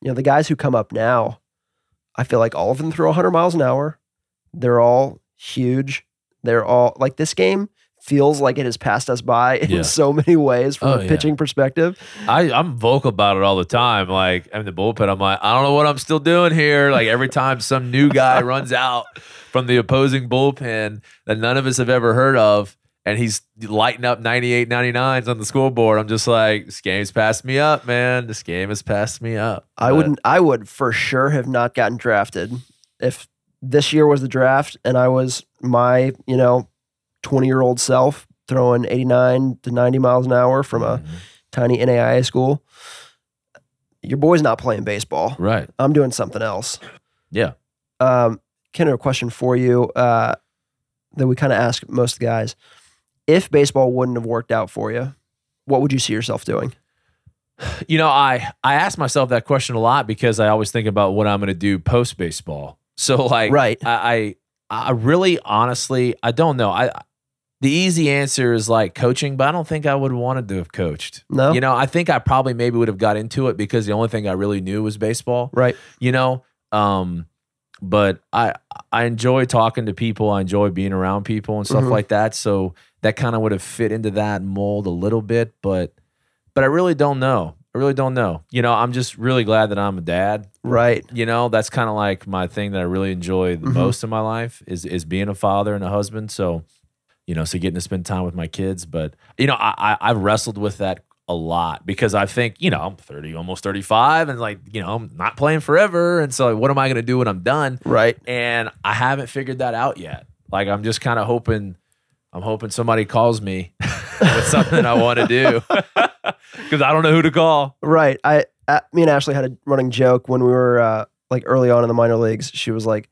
You know, the guys who come up now, I feel like all of them throw 100 miles an hour. They're all huge. They're all like this game feels like it has passed us by in Yeah. so many ways from Oh, a yeah. pitching perspective. I, I'm vocal about it all the time. Like I'm in the bullpen. I'm like, I don't know what I'm still doing here. Like every time some new guy runs out from the opposing bullpen that none of us have ever heard of, and he's lighting up 98, 99s on the scoreboard. I'm just like, this game's passed me up, man. This game has passed me up. I But- wouldn't. I would for sure have not gotten drafted if this year was the draft and I was my you know twenty year old self throwing eighty nine to ninety miles an hour from a Mhm. tiny NAIA school. Your boy's not playing baseball. right. I'm doing something else. Yeah. Um, Ken, a question for you uh, that we kind of ask most guys: If baseball wouldn't have worked out for you, what would you see yourself doing? You know, I I ask myself that question a lot because I always think about what I'm going to do post baseball. So like, Right. I, I I really honestly I don't know. I the easy answer is like coaching, but I don't think I would have wanted to have coached. No, You know, I think I probably maybe would have got into it because the only thing I really knew was baseball. right? You know, um, but I I enjoy talking to people. I enjoy being around people and stuff Mhm. like that. So that kind of would have fit into that mold a little bit, but but I really don't know. I really don't know. You know, I'm just really glad that I'm a dad. Right. You know, that's kind of like my thing that I really enjoy the Mhm. most in my life is is being a father and a husband. So, you know, so getting to spend time with my kids. But you know, I, I I've wrestled with that a lot because I think you know I'm 30, almost 35, and like you know I'm not playing forever, and so like, what am I going to do when I'm done? Right. And I haven't figured that out yet. Like I'm just kind of hoping. I'm hoping somebody calls me with something I want to do because I don't know who to call. Right. I, uh, me and Ashley had a running joke when we were uh, like early on in the minor leagues. She was like,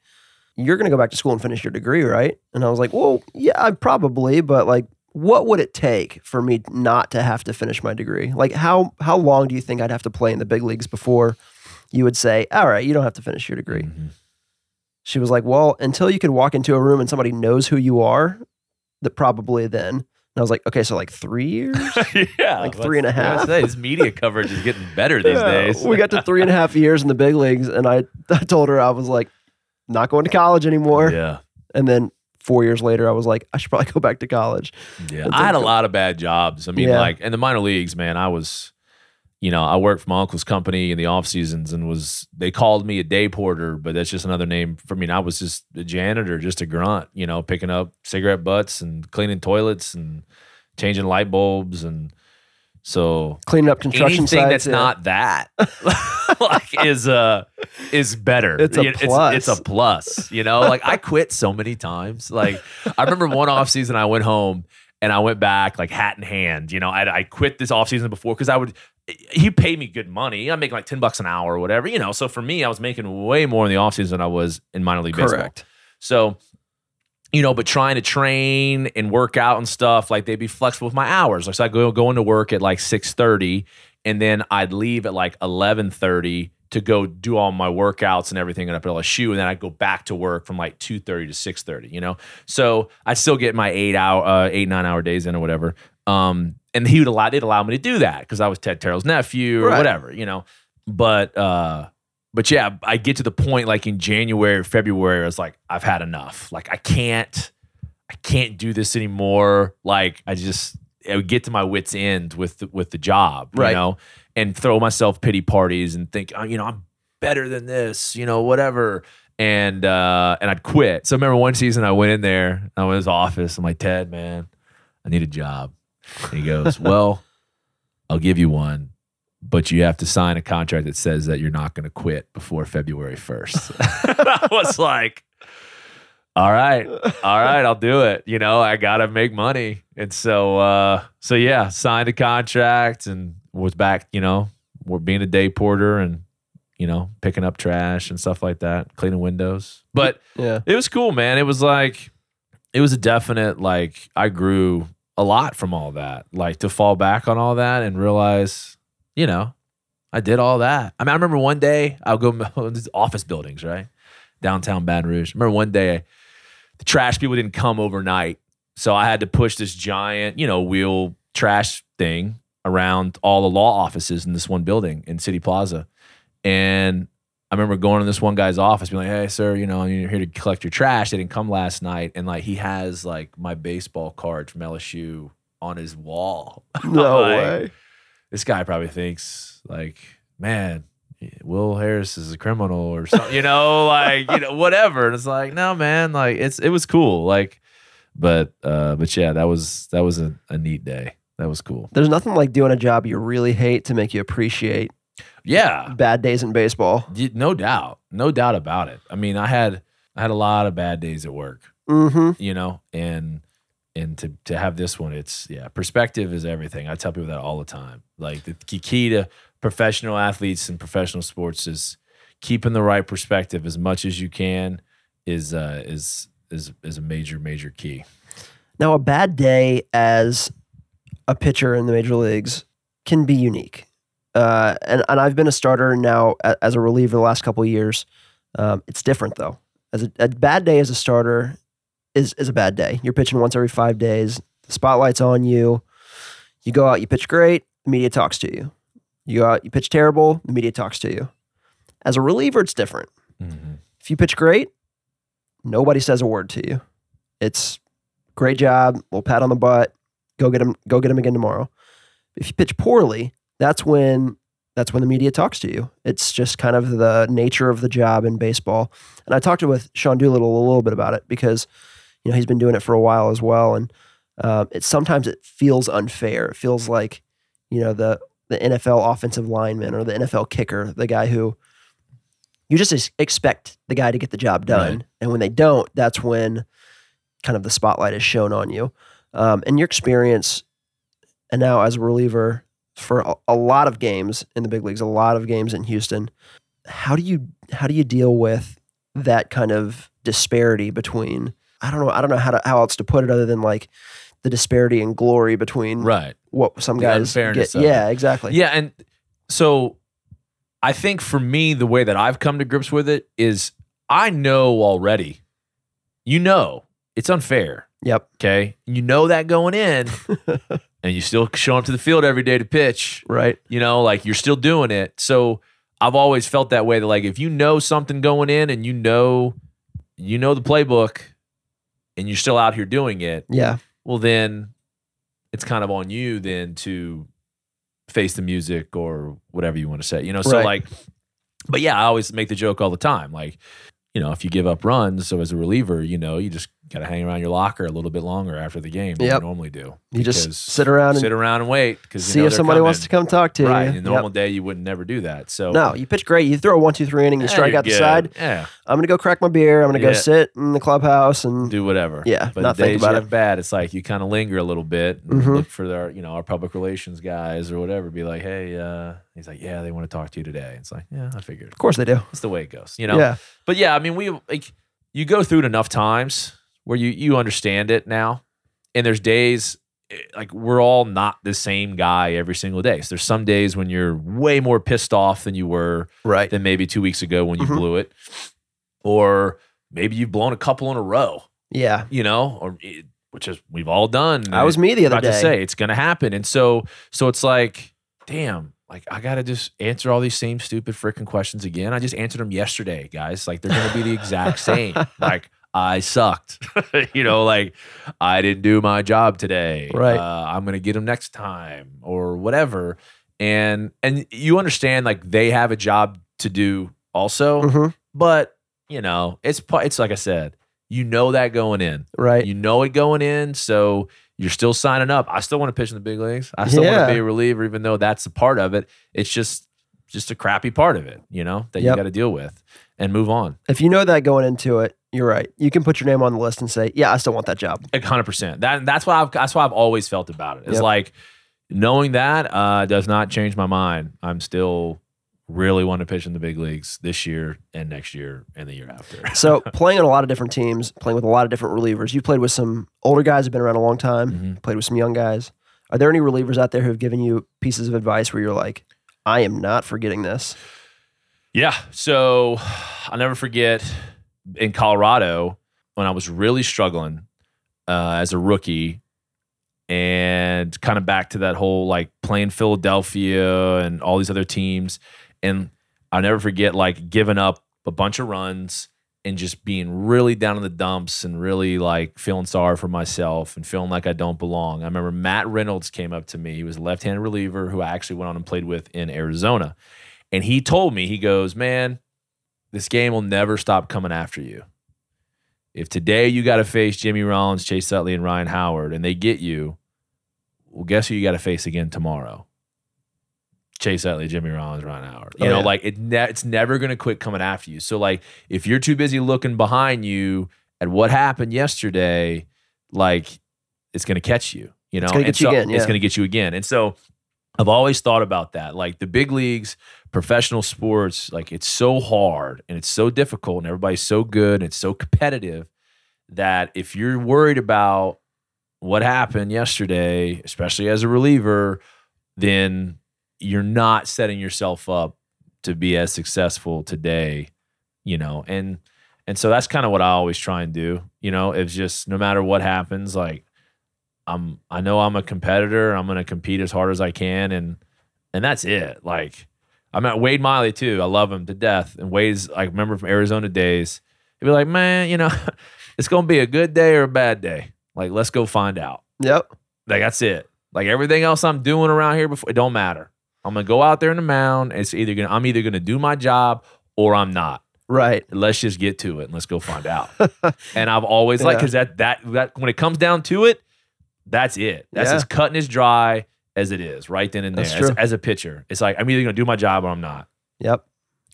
"You're going to go back to school and finish your degree, right?" And I was like, "Well, yeah, I probably, but like, what would it take for me not to have to finish my degree? Like, how how long do you think I'd have to play in the big leagues before you would say, "All right, you don't have to finish your degree"?" Mhm. She was like, "Well, until you could walk into a room and somebody knows who you are, that probably then. And I was like, okay, so like three years. yeah, Like three and a half. three and a I was gonna half. say, This media coverage is getting better these Yeah, days. we got to three and a half years in the big leagues, and I, I told her I was like, not going to college anymore. yeah, And then four years later, I was like, I should probably go back to college. yeah. I had a lot of bad jobs. I mean, Yeah. like in the minor leagues, man. I was, you know, I worked for my uncle's company in the off seasons, and was they called me a day porter, but that's just another name for me. And I was just a janitor, just a grunt, you know, picking up cigarette butts and cleaning toilets and changing light bulbs and. So Cleaning up construction anything sites. that's yeah. not that like is uh is better It's a plus. it's, a plus you know like i quit so many times like i remember one off season i went home and i went back like hat in hand you know i, I quit this off season before because i would he paid me good money i'm making like 10 bucks an hour or whatever you know so for me i was making way more in the off season than i was in minor league baseball Correct. so, you know, but trying to train and work out and stuff, like they'd be flexible with my hours. Like so I go go into work at like six thirty, and then I'd leave at like eleven thirty to go do all my workouts and everything up at LSU, and then I'd go back to work from like two thirty to six thirty. You know, so I still get my eight hour, uh, eight nine hour days in or whatever. Um, and he would allow they'd allow me to do that because I was Ted Terrell's nephew or Right. whatever. You know, but uh but yeah, I get to the point like in January or February, I was like, I've had enough. Like I can't, I can't do this anymore. Like I just, I would get to my wits end with the, with the job, you Right. know, and throw myself pity parties and think, oh, you know, I'm better than this, you know, whatever. And uh, and I'd quit. So I remember one season I went in there, I went to his office. I'm like, Ted, man, I need a job. And he goes, Well, I'll give you one but you have to sign a contract that says that you're not going to quit before February 1st. I was like, all right, all right, I'll do it. You know, I got to make money. And so, uh, so yeah, signed a contract and was back, you know, we're being a day porter and, you know, picking up trash and stuff like that, cleaning windows. But Yeah. it was cool, man. It was like, it was a definite, like, I grew a lot from all that. Like to fall back on all that and realize, you know, I did all that. I mean, I remember one day I'll go these office buildings, right? Downtown Baton Rouge. I remember one day the trash people didn't come overnight. So I had to push this giant, you know, wheel trash thing around all the law offices in this one building in City Plaza. And I remember going to this one guy's office, being like, "Hey, sir, you know, you're here to collect your trash. They didn't come last night." And like, he has like my baseball card from LSU on his wall. No Like, way. This guy probably thinks like, "Man, Will Harris is a criminal or something," you know, like you know, whatever. And it's like, no, man, like it's it was cool, like, but uh, but yeah, that was that was a, a neat day. That was cool. There's nothing like doing a job you really hate to make you appreciate Yeah, bad days in baseball. No doubt, no doubt about it. I mean, I had I had a lot of bad days at work, Mm-hmm. you know, and and to to have this one, it's yeah, perspective is everything. I tell people that all the time. Like the key- to professional athletes and professional sports is keeping the right perspective as much as you can is uh is is is a major major key. Now, a bad day as a pitcher in the major leagues can be unique. Uh, and, and I've been a starter now as a reliever the last couple years. Um, it's different though. As a, a bad day as a starter is is a bad day. You're pitching once every five days. The spotlight's on you. You go out, you pitch great. The media talks to you. You go out, you pitch terrible. The media talks to you. As a reliever, it's different. Mm-hmm. If you pitch great, nobody says a word to you. It's great job. We'll pat on the butt. Go get him. Go get him again tomorrow. If you pitch poorly, that's when that's when the media talks to you. It's just kind of the nature of the job in baseball. And I talked with Sean Doolittle a little bit about it because you know he's been doing it for a while as well, and um, it sometimes it feels unfair. It feels like you know the the NFL offensive lineman or the NFL kicker, the guy who you just expect the guy to get the job done, Right. and when they don't, that's when kind of the spotlight is shown on you. Um, and your experience, and now as a reliever for a, a lot of games in the big leagues, a lot of games in Houston, how do you how do you deal with that kind of disparity between? I don't know. I don't know how to how else to put it other than like the disparity in glory between Right. what some The guys get. Yeah, exactly. Yeah, and so I think for me, the way that I've come to grips with it is I know already. You know, it's unfair. Yep. Okay. You know that going in, and you still show up to the field every day to pitch. Right. You know, like you're still doing it. So I've always felt that way that like if you know something going in and you know you know the playbook and you're still out here doing it, Yeah. well then it's kind of on you then to face the music or whatever you want to say. You know, so Right. like but yeah, I always make the joke all the time. Like, you know, if you give up runs, so as a reliever, you know, you just got to hang around your locker a little bit longer after the game than Yep. you normally do. You just sit around and sit around and wait because see if somebody wants to come talk to Right, you. in a normal Yep. day, you wouldn't never do that. So No, you pitch great. You throw a one, two, three inning, you Yeah, strike out the side. Yeah, I'm gonna go crack my beer. I'm gonna go sit in the clubhouse and do whatever. Yeah, but not the think days about you it. have bad, it's like you kind of linger a little bit, and Mhm. look for their, you know, our public relations guys or whatever. Be like, hey, uh, he's like, yeah, they want to talk to you today. It's like, yeah, I figured. of course they do. That's the way it goes, you know. Yeah. But yeah, I mean, we like you go through it enough times where you you understand it now, and there's days eh, like we're all not the same guy every single day. So there's some days when you're way more pissed off than you were Right. than maybe two weeks ago when you Mhm. blew it, or maybe you've blown a couple in a row, Yeah. you know, or it- which is we've all done. I was me the other about to day. say it's gonna happen, and so so it's like, damn. Like I gotta just answer all these same stupid freaking questions again. I just answered them yesterday, guys. Like they're gonna be the exact same. like I sucked, you know. Like I didn't do my job today. Right. Uh, I'm gonna get them next time or whatever. And and you understand like they have a job to do also, Mhm. but you know it's it's like I said, you know that going in. Right. You know it going in, so you're still signing up. I still want to pitch in the big leagues. I still want to be a reliever, even though that's a part of it. It's just just a crappy part of it, you know, that Yep. you got to deal with and move on. If you know that going into it, you're right. You can put your name on the list and say, "Yeah, I still want that job." A hundred percent. That that's what I've that's what I've always felt about it. It's Yep. like knowing that uh, does not change my mind. I'm still really want to pitch in the big leagues this year and next year and the year after. So, playing on a lot of different teams, playing with a lot of different relievers. You played with some older guys who've been around a long time. Mhm. Played with some young guys. Are there any relievers out there who have given you pieces of advice where you're like, "I am not forgetting this"? Yeah. So I'll never forget in Colorado when I was really struggling uh, as a rookie and kind of back to that whole like playing Philadelphia and all these other teams. And I'll never forget like giving up a bunch of runs and just being really down in the dumps and really like feeling sorry for myself and feeling like I don't belong. I remember Matt Reynolds came up to me. He was a left handed reliever who I actually went on and played with in Arizona. And he told me, he goes, Man, this game will never stop coming after you. If today you got to face Jimmy Rollins, Chase Utley, and Ryan Howard, and they get you, well, guess who you got to face again tomorrow? Chase Utley, Jimmy Rollins, Ryan Howard. You Oh, know, yeah. like it ne- it's never going to quit coming after you. So, like, if you're too busy looking behind you at what happened yesterday, like, it's going to catch you. You know, it's gonna And get you again, It's going to get you again. And so, I've always thought about that. Like the big leagues, professional sports, like it's so hard and it's so difficult and everybody's so good and it's so competitive that if you're worried about what happened yesterday, especially as a reliever, then you're not setting yourself up to be as successful today, you know. And and so that's kind of what I always try and do, you know, it's just no matter what happens, like I'm I know I'm a competitor. I'm gonna compete as hard as I can, and and that's it. Like I'm at Wade Miley too. I love him to death. And Wade's like remember from Arizona days. He'd be like, man, you know, it's gonna be a good day or a bad day. Like let's go find out. Yep. Like that's it. Like everything else I'm doing around here before it don't matter. I'm gonna go out there in the mound. It's either gonna I'm either gonna do my job or I'm not. Right. Let's just get to it and let's go find out. and I've always like because that that that when it comes down to it, that's it. That's Yeah. as cutting as dry as it is right then and there. As, as a pitcher, it's like I'm either gonna do my job or I'm not. Yep.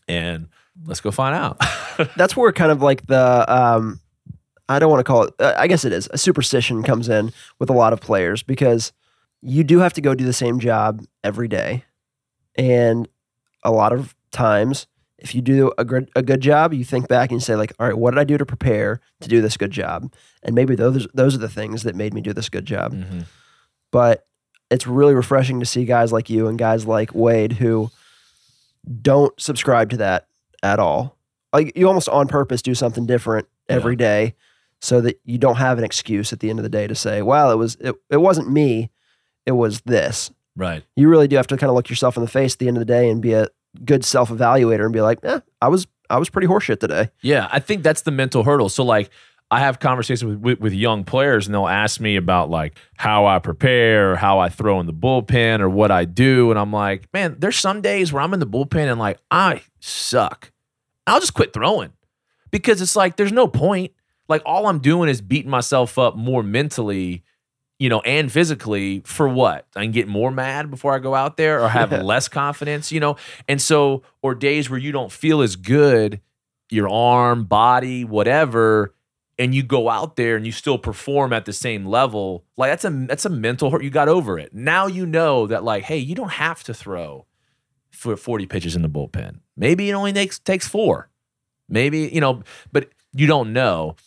And let's go find out. That's where kind of like the um, I don't want to call it. Uh, I guess it is a superstition comes in with a lot of players because you do have to go do the same job every day, and a lot of times. If you do a good a good job, you think back and you say like, "All right, what did I do to prepare to do this good job?" And maybe those those are the things that made me do this good job. Mhm. but it's really refreshing to see guys like you and guys like Wade who don't subscribe to that at all. Like you almost on purpose do something different every day so that you don't have an excuse at the end of the day to say, well, it was it, it wasn't me, it was this. Right. You really do have to kind of look yourself in the face at the end of the day and be a good self evaluator and be like, eh, I was I was pretty horseshit today. Yeah, I think that's the mental hurdle. So like I have conversations with, with, with young players and they'll ask me about like how I prepare, or how I throw in the bullpen or what I do. And I'm like, man, there's some days where I'm in the bullpen and like I suck. I'll just quit throwing because it's like there's no point. Like all I'm doing is beating myself up more mentally, you know, and physically for what? I can get more mad before I go out there or have less confidence, you know? And so, or days where you don't feel as good, your arm, body, whatever, and you go out there and you still perform at the same level, like that's a that's a mental hurt. You got over it. Now you know that like, hey, you don't have to throw for 40 pitches in the bullpen. Maybe it only takes takes four. Maybe, you know, but you don't know.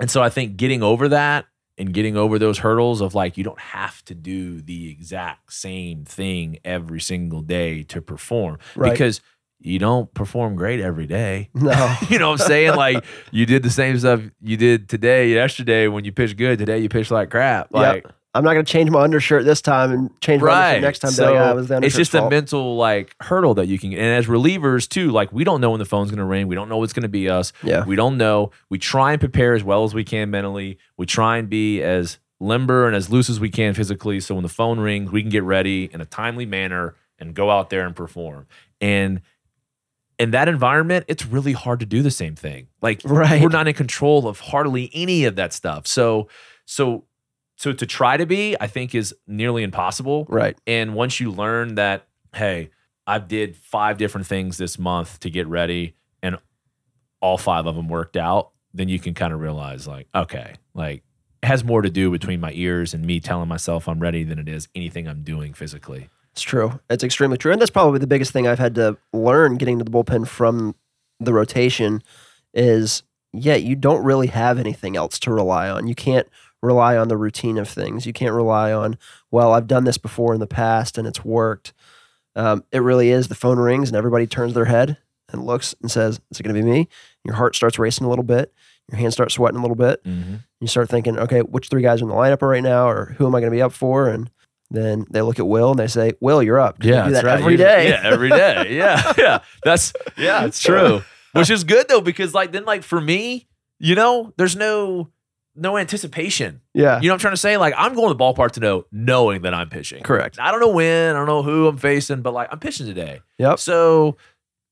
And so I think getting over that and getting over those hurdles of like you don't have to do the exact same thing every single day to perform Right. because you don't perform great every day. No. you know what I'm saying? Like you did the same stuff you did today, yesterday when you pitched good. Today you pitched like crap. Like I'm not going to change my undershirt this time and change my undershirt next time. So yeah, it was the it's just a mental like hurdle that you can. And as relievers too, like we don't know when the phone's going to ring. We don't know what's going to be us. Yeah. We don't know. We try and prepare as well as we can mentally. We try and be as limber and as loose as we can physically. So when the phone rings, we can get ready in a timely manner and go out there and perform. And in that environment, it's really hard to do the same thing. Like Right. we're not in control of hardly any of that stuff. So so so to try to be, I think is nearly impossible. Right. And once you learn that, hey, I did five different things this month to get ready, and all five of them worked out, then you can kind of realize, like, okay, like it has more to do between my ears and me telling myself I'm ready than it is anything I'm doing physically. It's true. It's extremely true. And that's probably the biggest thing I've had to learn getting to the bullpen from the rotation is yeah, you don't really have anything else to rely on. You can't rely on the routine of things. You can't rely on, well, I've done this before in the past and it's worked. Um, it really is the phone rings and everybody turns their head and looks and says, Is it going to be me? Your heart starts racing a little bit. Your hands start sweating a little bit. Mm-hmm. You start thinking, okay, which three guys are in the lineup are right now, or who am I going to be up for? And then they look at Will and they say, "Will, you're up." 'Cause you do that every Usually- day. Yeah, every day. Yeah, yeah. That's yeah, it's true. Which is good though, because like then like for me, you know, there's no no anticipation. Yeah, You know what I'm trying to say? Like I'm going to the ballpark to know knowing that I'm pitching. correct. I don't know when, I don't know who I'm facing, but like I'm pitching today. Yep. So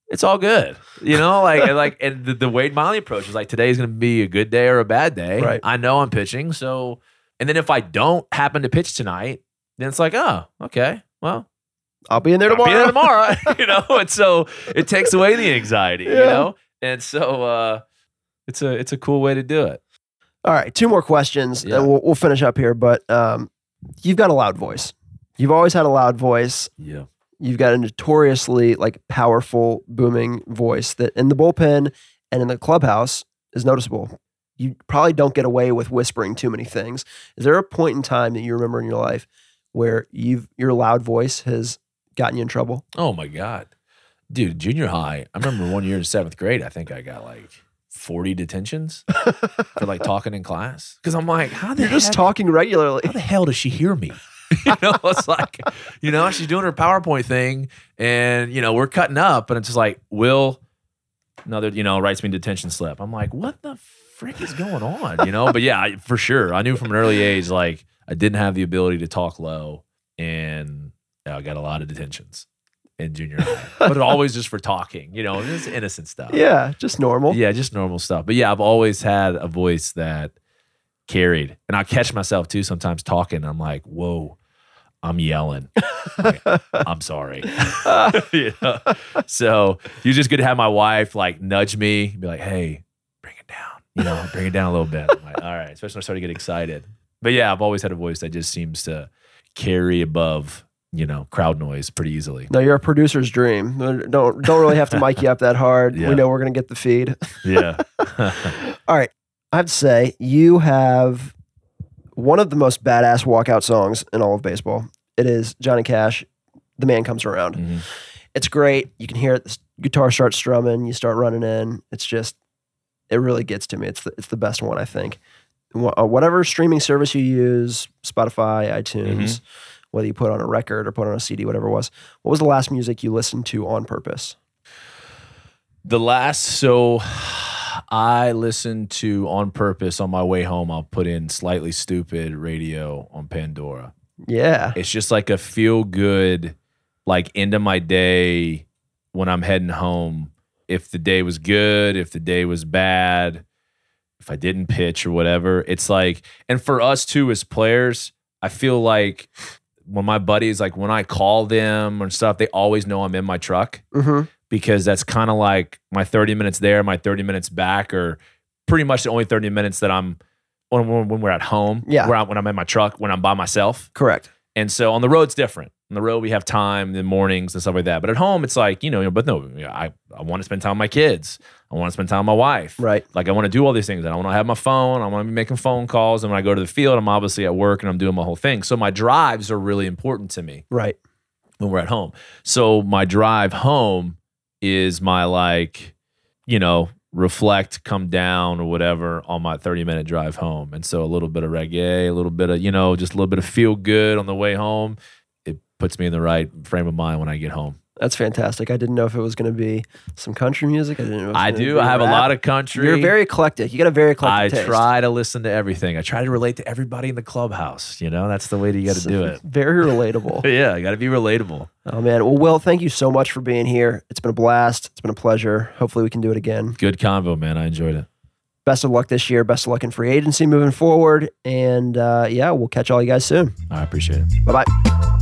it's all good. You know, like and like and the, the Wade Miley approach is like today's gonna be a good day or a bad day. Right. I know I'm pitching. So and then if I don't happen to pitch tonight, then it's like, oh, okay. Well, I'll be in there tomorrow. be there tomorrow. you know, and so it takes away the anxiety, you know? And so uh it's a it's a cool way to do it. All right, two more questions, Yeah. and we'll, we'll finish up here. But um, you've got a loud voice. You've always had a loud voice. Yeah. You've got a notoriously like powerful, booming voice that in the bullpen and in the clubhouse is noticeable. You probably don't get away with whispering too many things. Is there a point in time that you remember in your life where you've your loud voice has gotten you in trouble? Oh my God. Dude, junior high, I remember one year in seventh grade, I think I got like 40 detentions for like talking in class. Cause I'm like, how the You're just heck- talking regularly. how the hell does she hear me? you know, it's like, you know, she's doing her PowerPoint thing and, you know, we're cutting up and it's just like, Will, another, you know, writes me detention slip. I'm like, what the frick is going on? You know, but yeah, I, for sure. I knew from an early age, like, I didn't have the ability to talk low and I got a lot of detentions in junior high, but always just for talking, you know, just innocent stuff. Yeah, just normal. Yeah, just normal stuff. But yeah, I've always had a voice that carried. And I catch myself too sometimes talking. I'm like, whoa, I'm yelling. Like, I'm sorry. you know? So you're just good to have my wife like nudge me, be like, hey, bring it down. You know, bring it down a little bit. I'm like, all right. Especially when I start to get excited. But yeah, I've always had a voice that just seems to carry above, you know, crowd noise pretty easily. No, you're a producer's dream. Don't don't really have to mic you up that hard. Yeah. We know we're gonna get the feed. Yeah. All right. I'd say, you have one of the most badass walkout songs in all of baseball. It is Johnny Cash, The Man Comes Around. Mhm. It's great. You can hear it. The guitar starts strumming. You start running in. It's just, it really gets to me. It's the, it's the best one I think. Uh, Whatever streaming service you use, Spotify, iTunes, Mm-hmm. Whether you put on a record or put on a CD, whatever it was. What was the last music you listened to on purpose? The last, so I listened to on purpose on my way home. I'll put in Slightly Stoopid radio on Pandora. Yeah, It's just like a feel good, like end of my day when I'm heading home. If the day was good, if the day was bad, if I didn't pitch or whatever, it's like, and for us too as players, I feel like when my buddies, like when I call them and stuff, they always know I'm in my truck hmm because that's kind of like my 30 minutes there, my 30 minutes back, or pretty much the only 30 minutes that I'm when, when when we're at home. Yeah. Where I, when I'm in my truck, when I'm by myself. correct. And so on the road, it's different. On the road, we have time, in the mornings and stuff like that. But at home, it's like, you know, but no, you know, I, I want to spend time with my kids. I want to spend time with my wife. Right. Like, I want to do all these things. And I want to have my phone. I want to be making phone calls. And when I go to the field, I'm obviously at work and I'm doing my whole thing. So my drives are really important to me Right. when we're at home. So my drive home is my like, you know, reflect, come down or whatever on my 30 minute drive home. And so a little bit of reggae, a little bit of, you know, just a little bit of feel good on the way home. Puts me in the right frame of mind when I get home. That's fantastic. I didn't know if it was going to be some country music. I didn't know. I do. I have a lot of country. You're very eclectic. You got a very I eclectic taste. I try to listen to everything. I try to relate to everybody in the clubhouse. You know, that's the way that you got to do it. Very relatable. Yeah, got to be relatable. oh man. Well, Will, thank you so much for being here. It's been a blast. It's been a pleasure. Hopefully, we can do it again. Good convo, man. I enjoyed it. Best of luck this year. Best of luck in free agency moving forward. And uh, yeah, we'll catch all you guys soon. I appreciate it. Bye bye.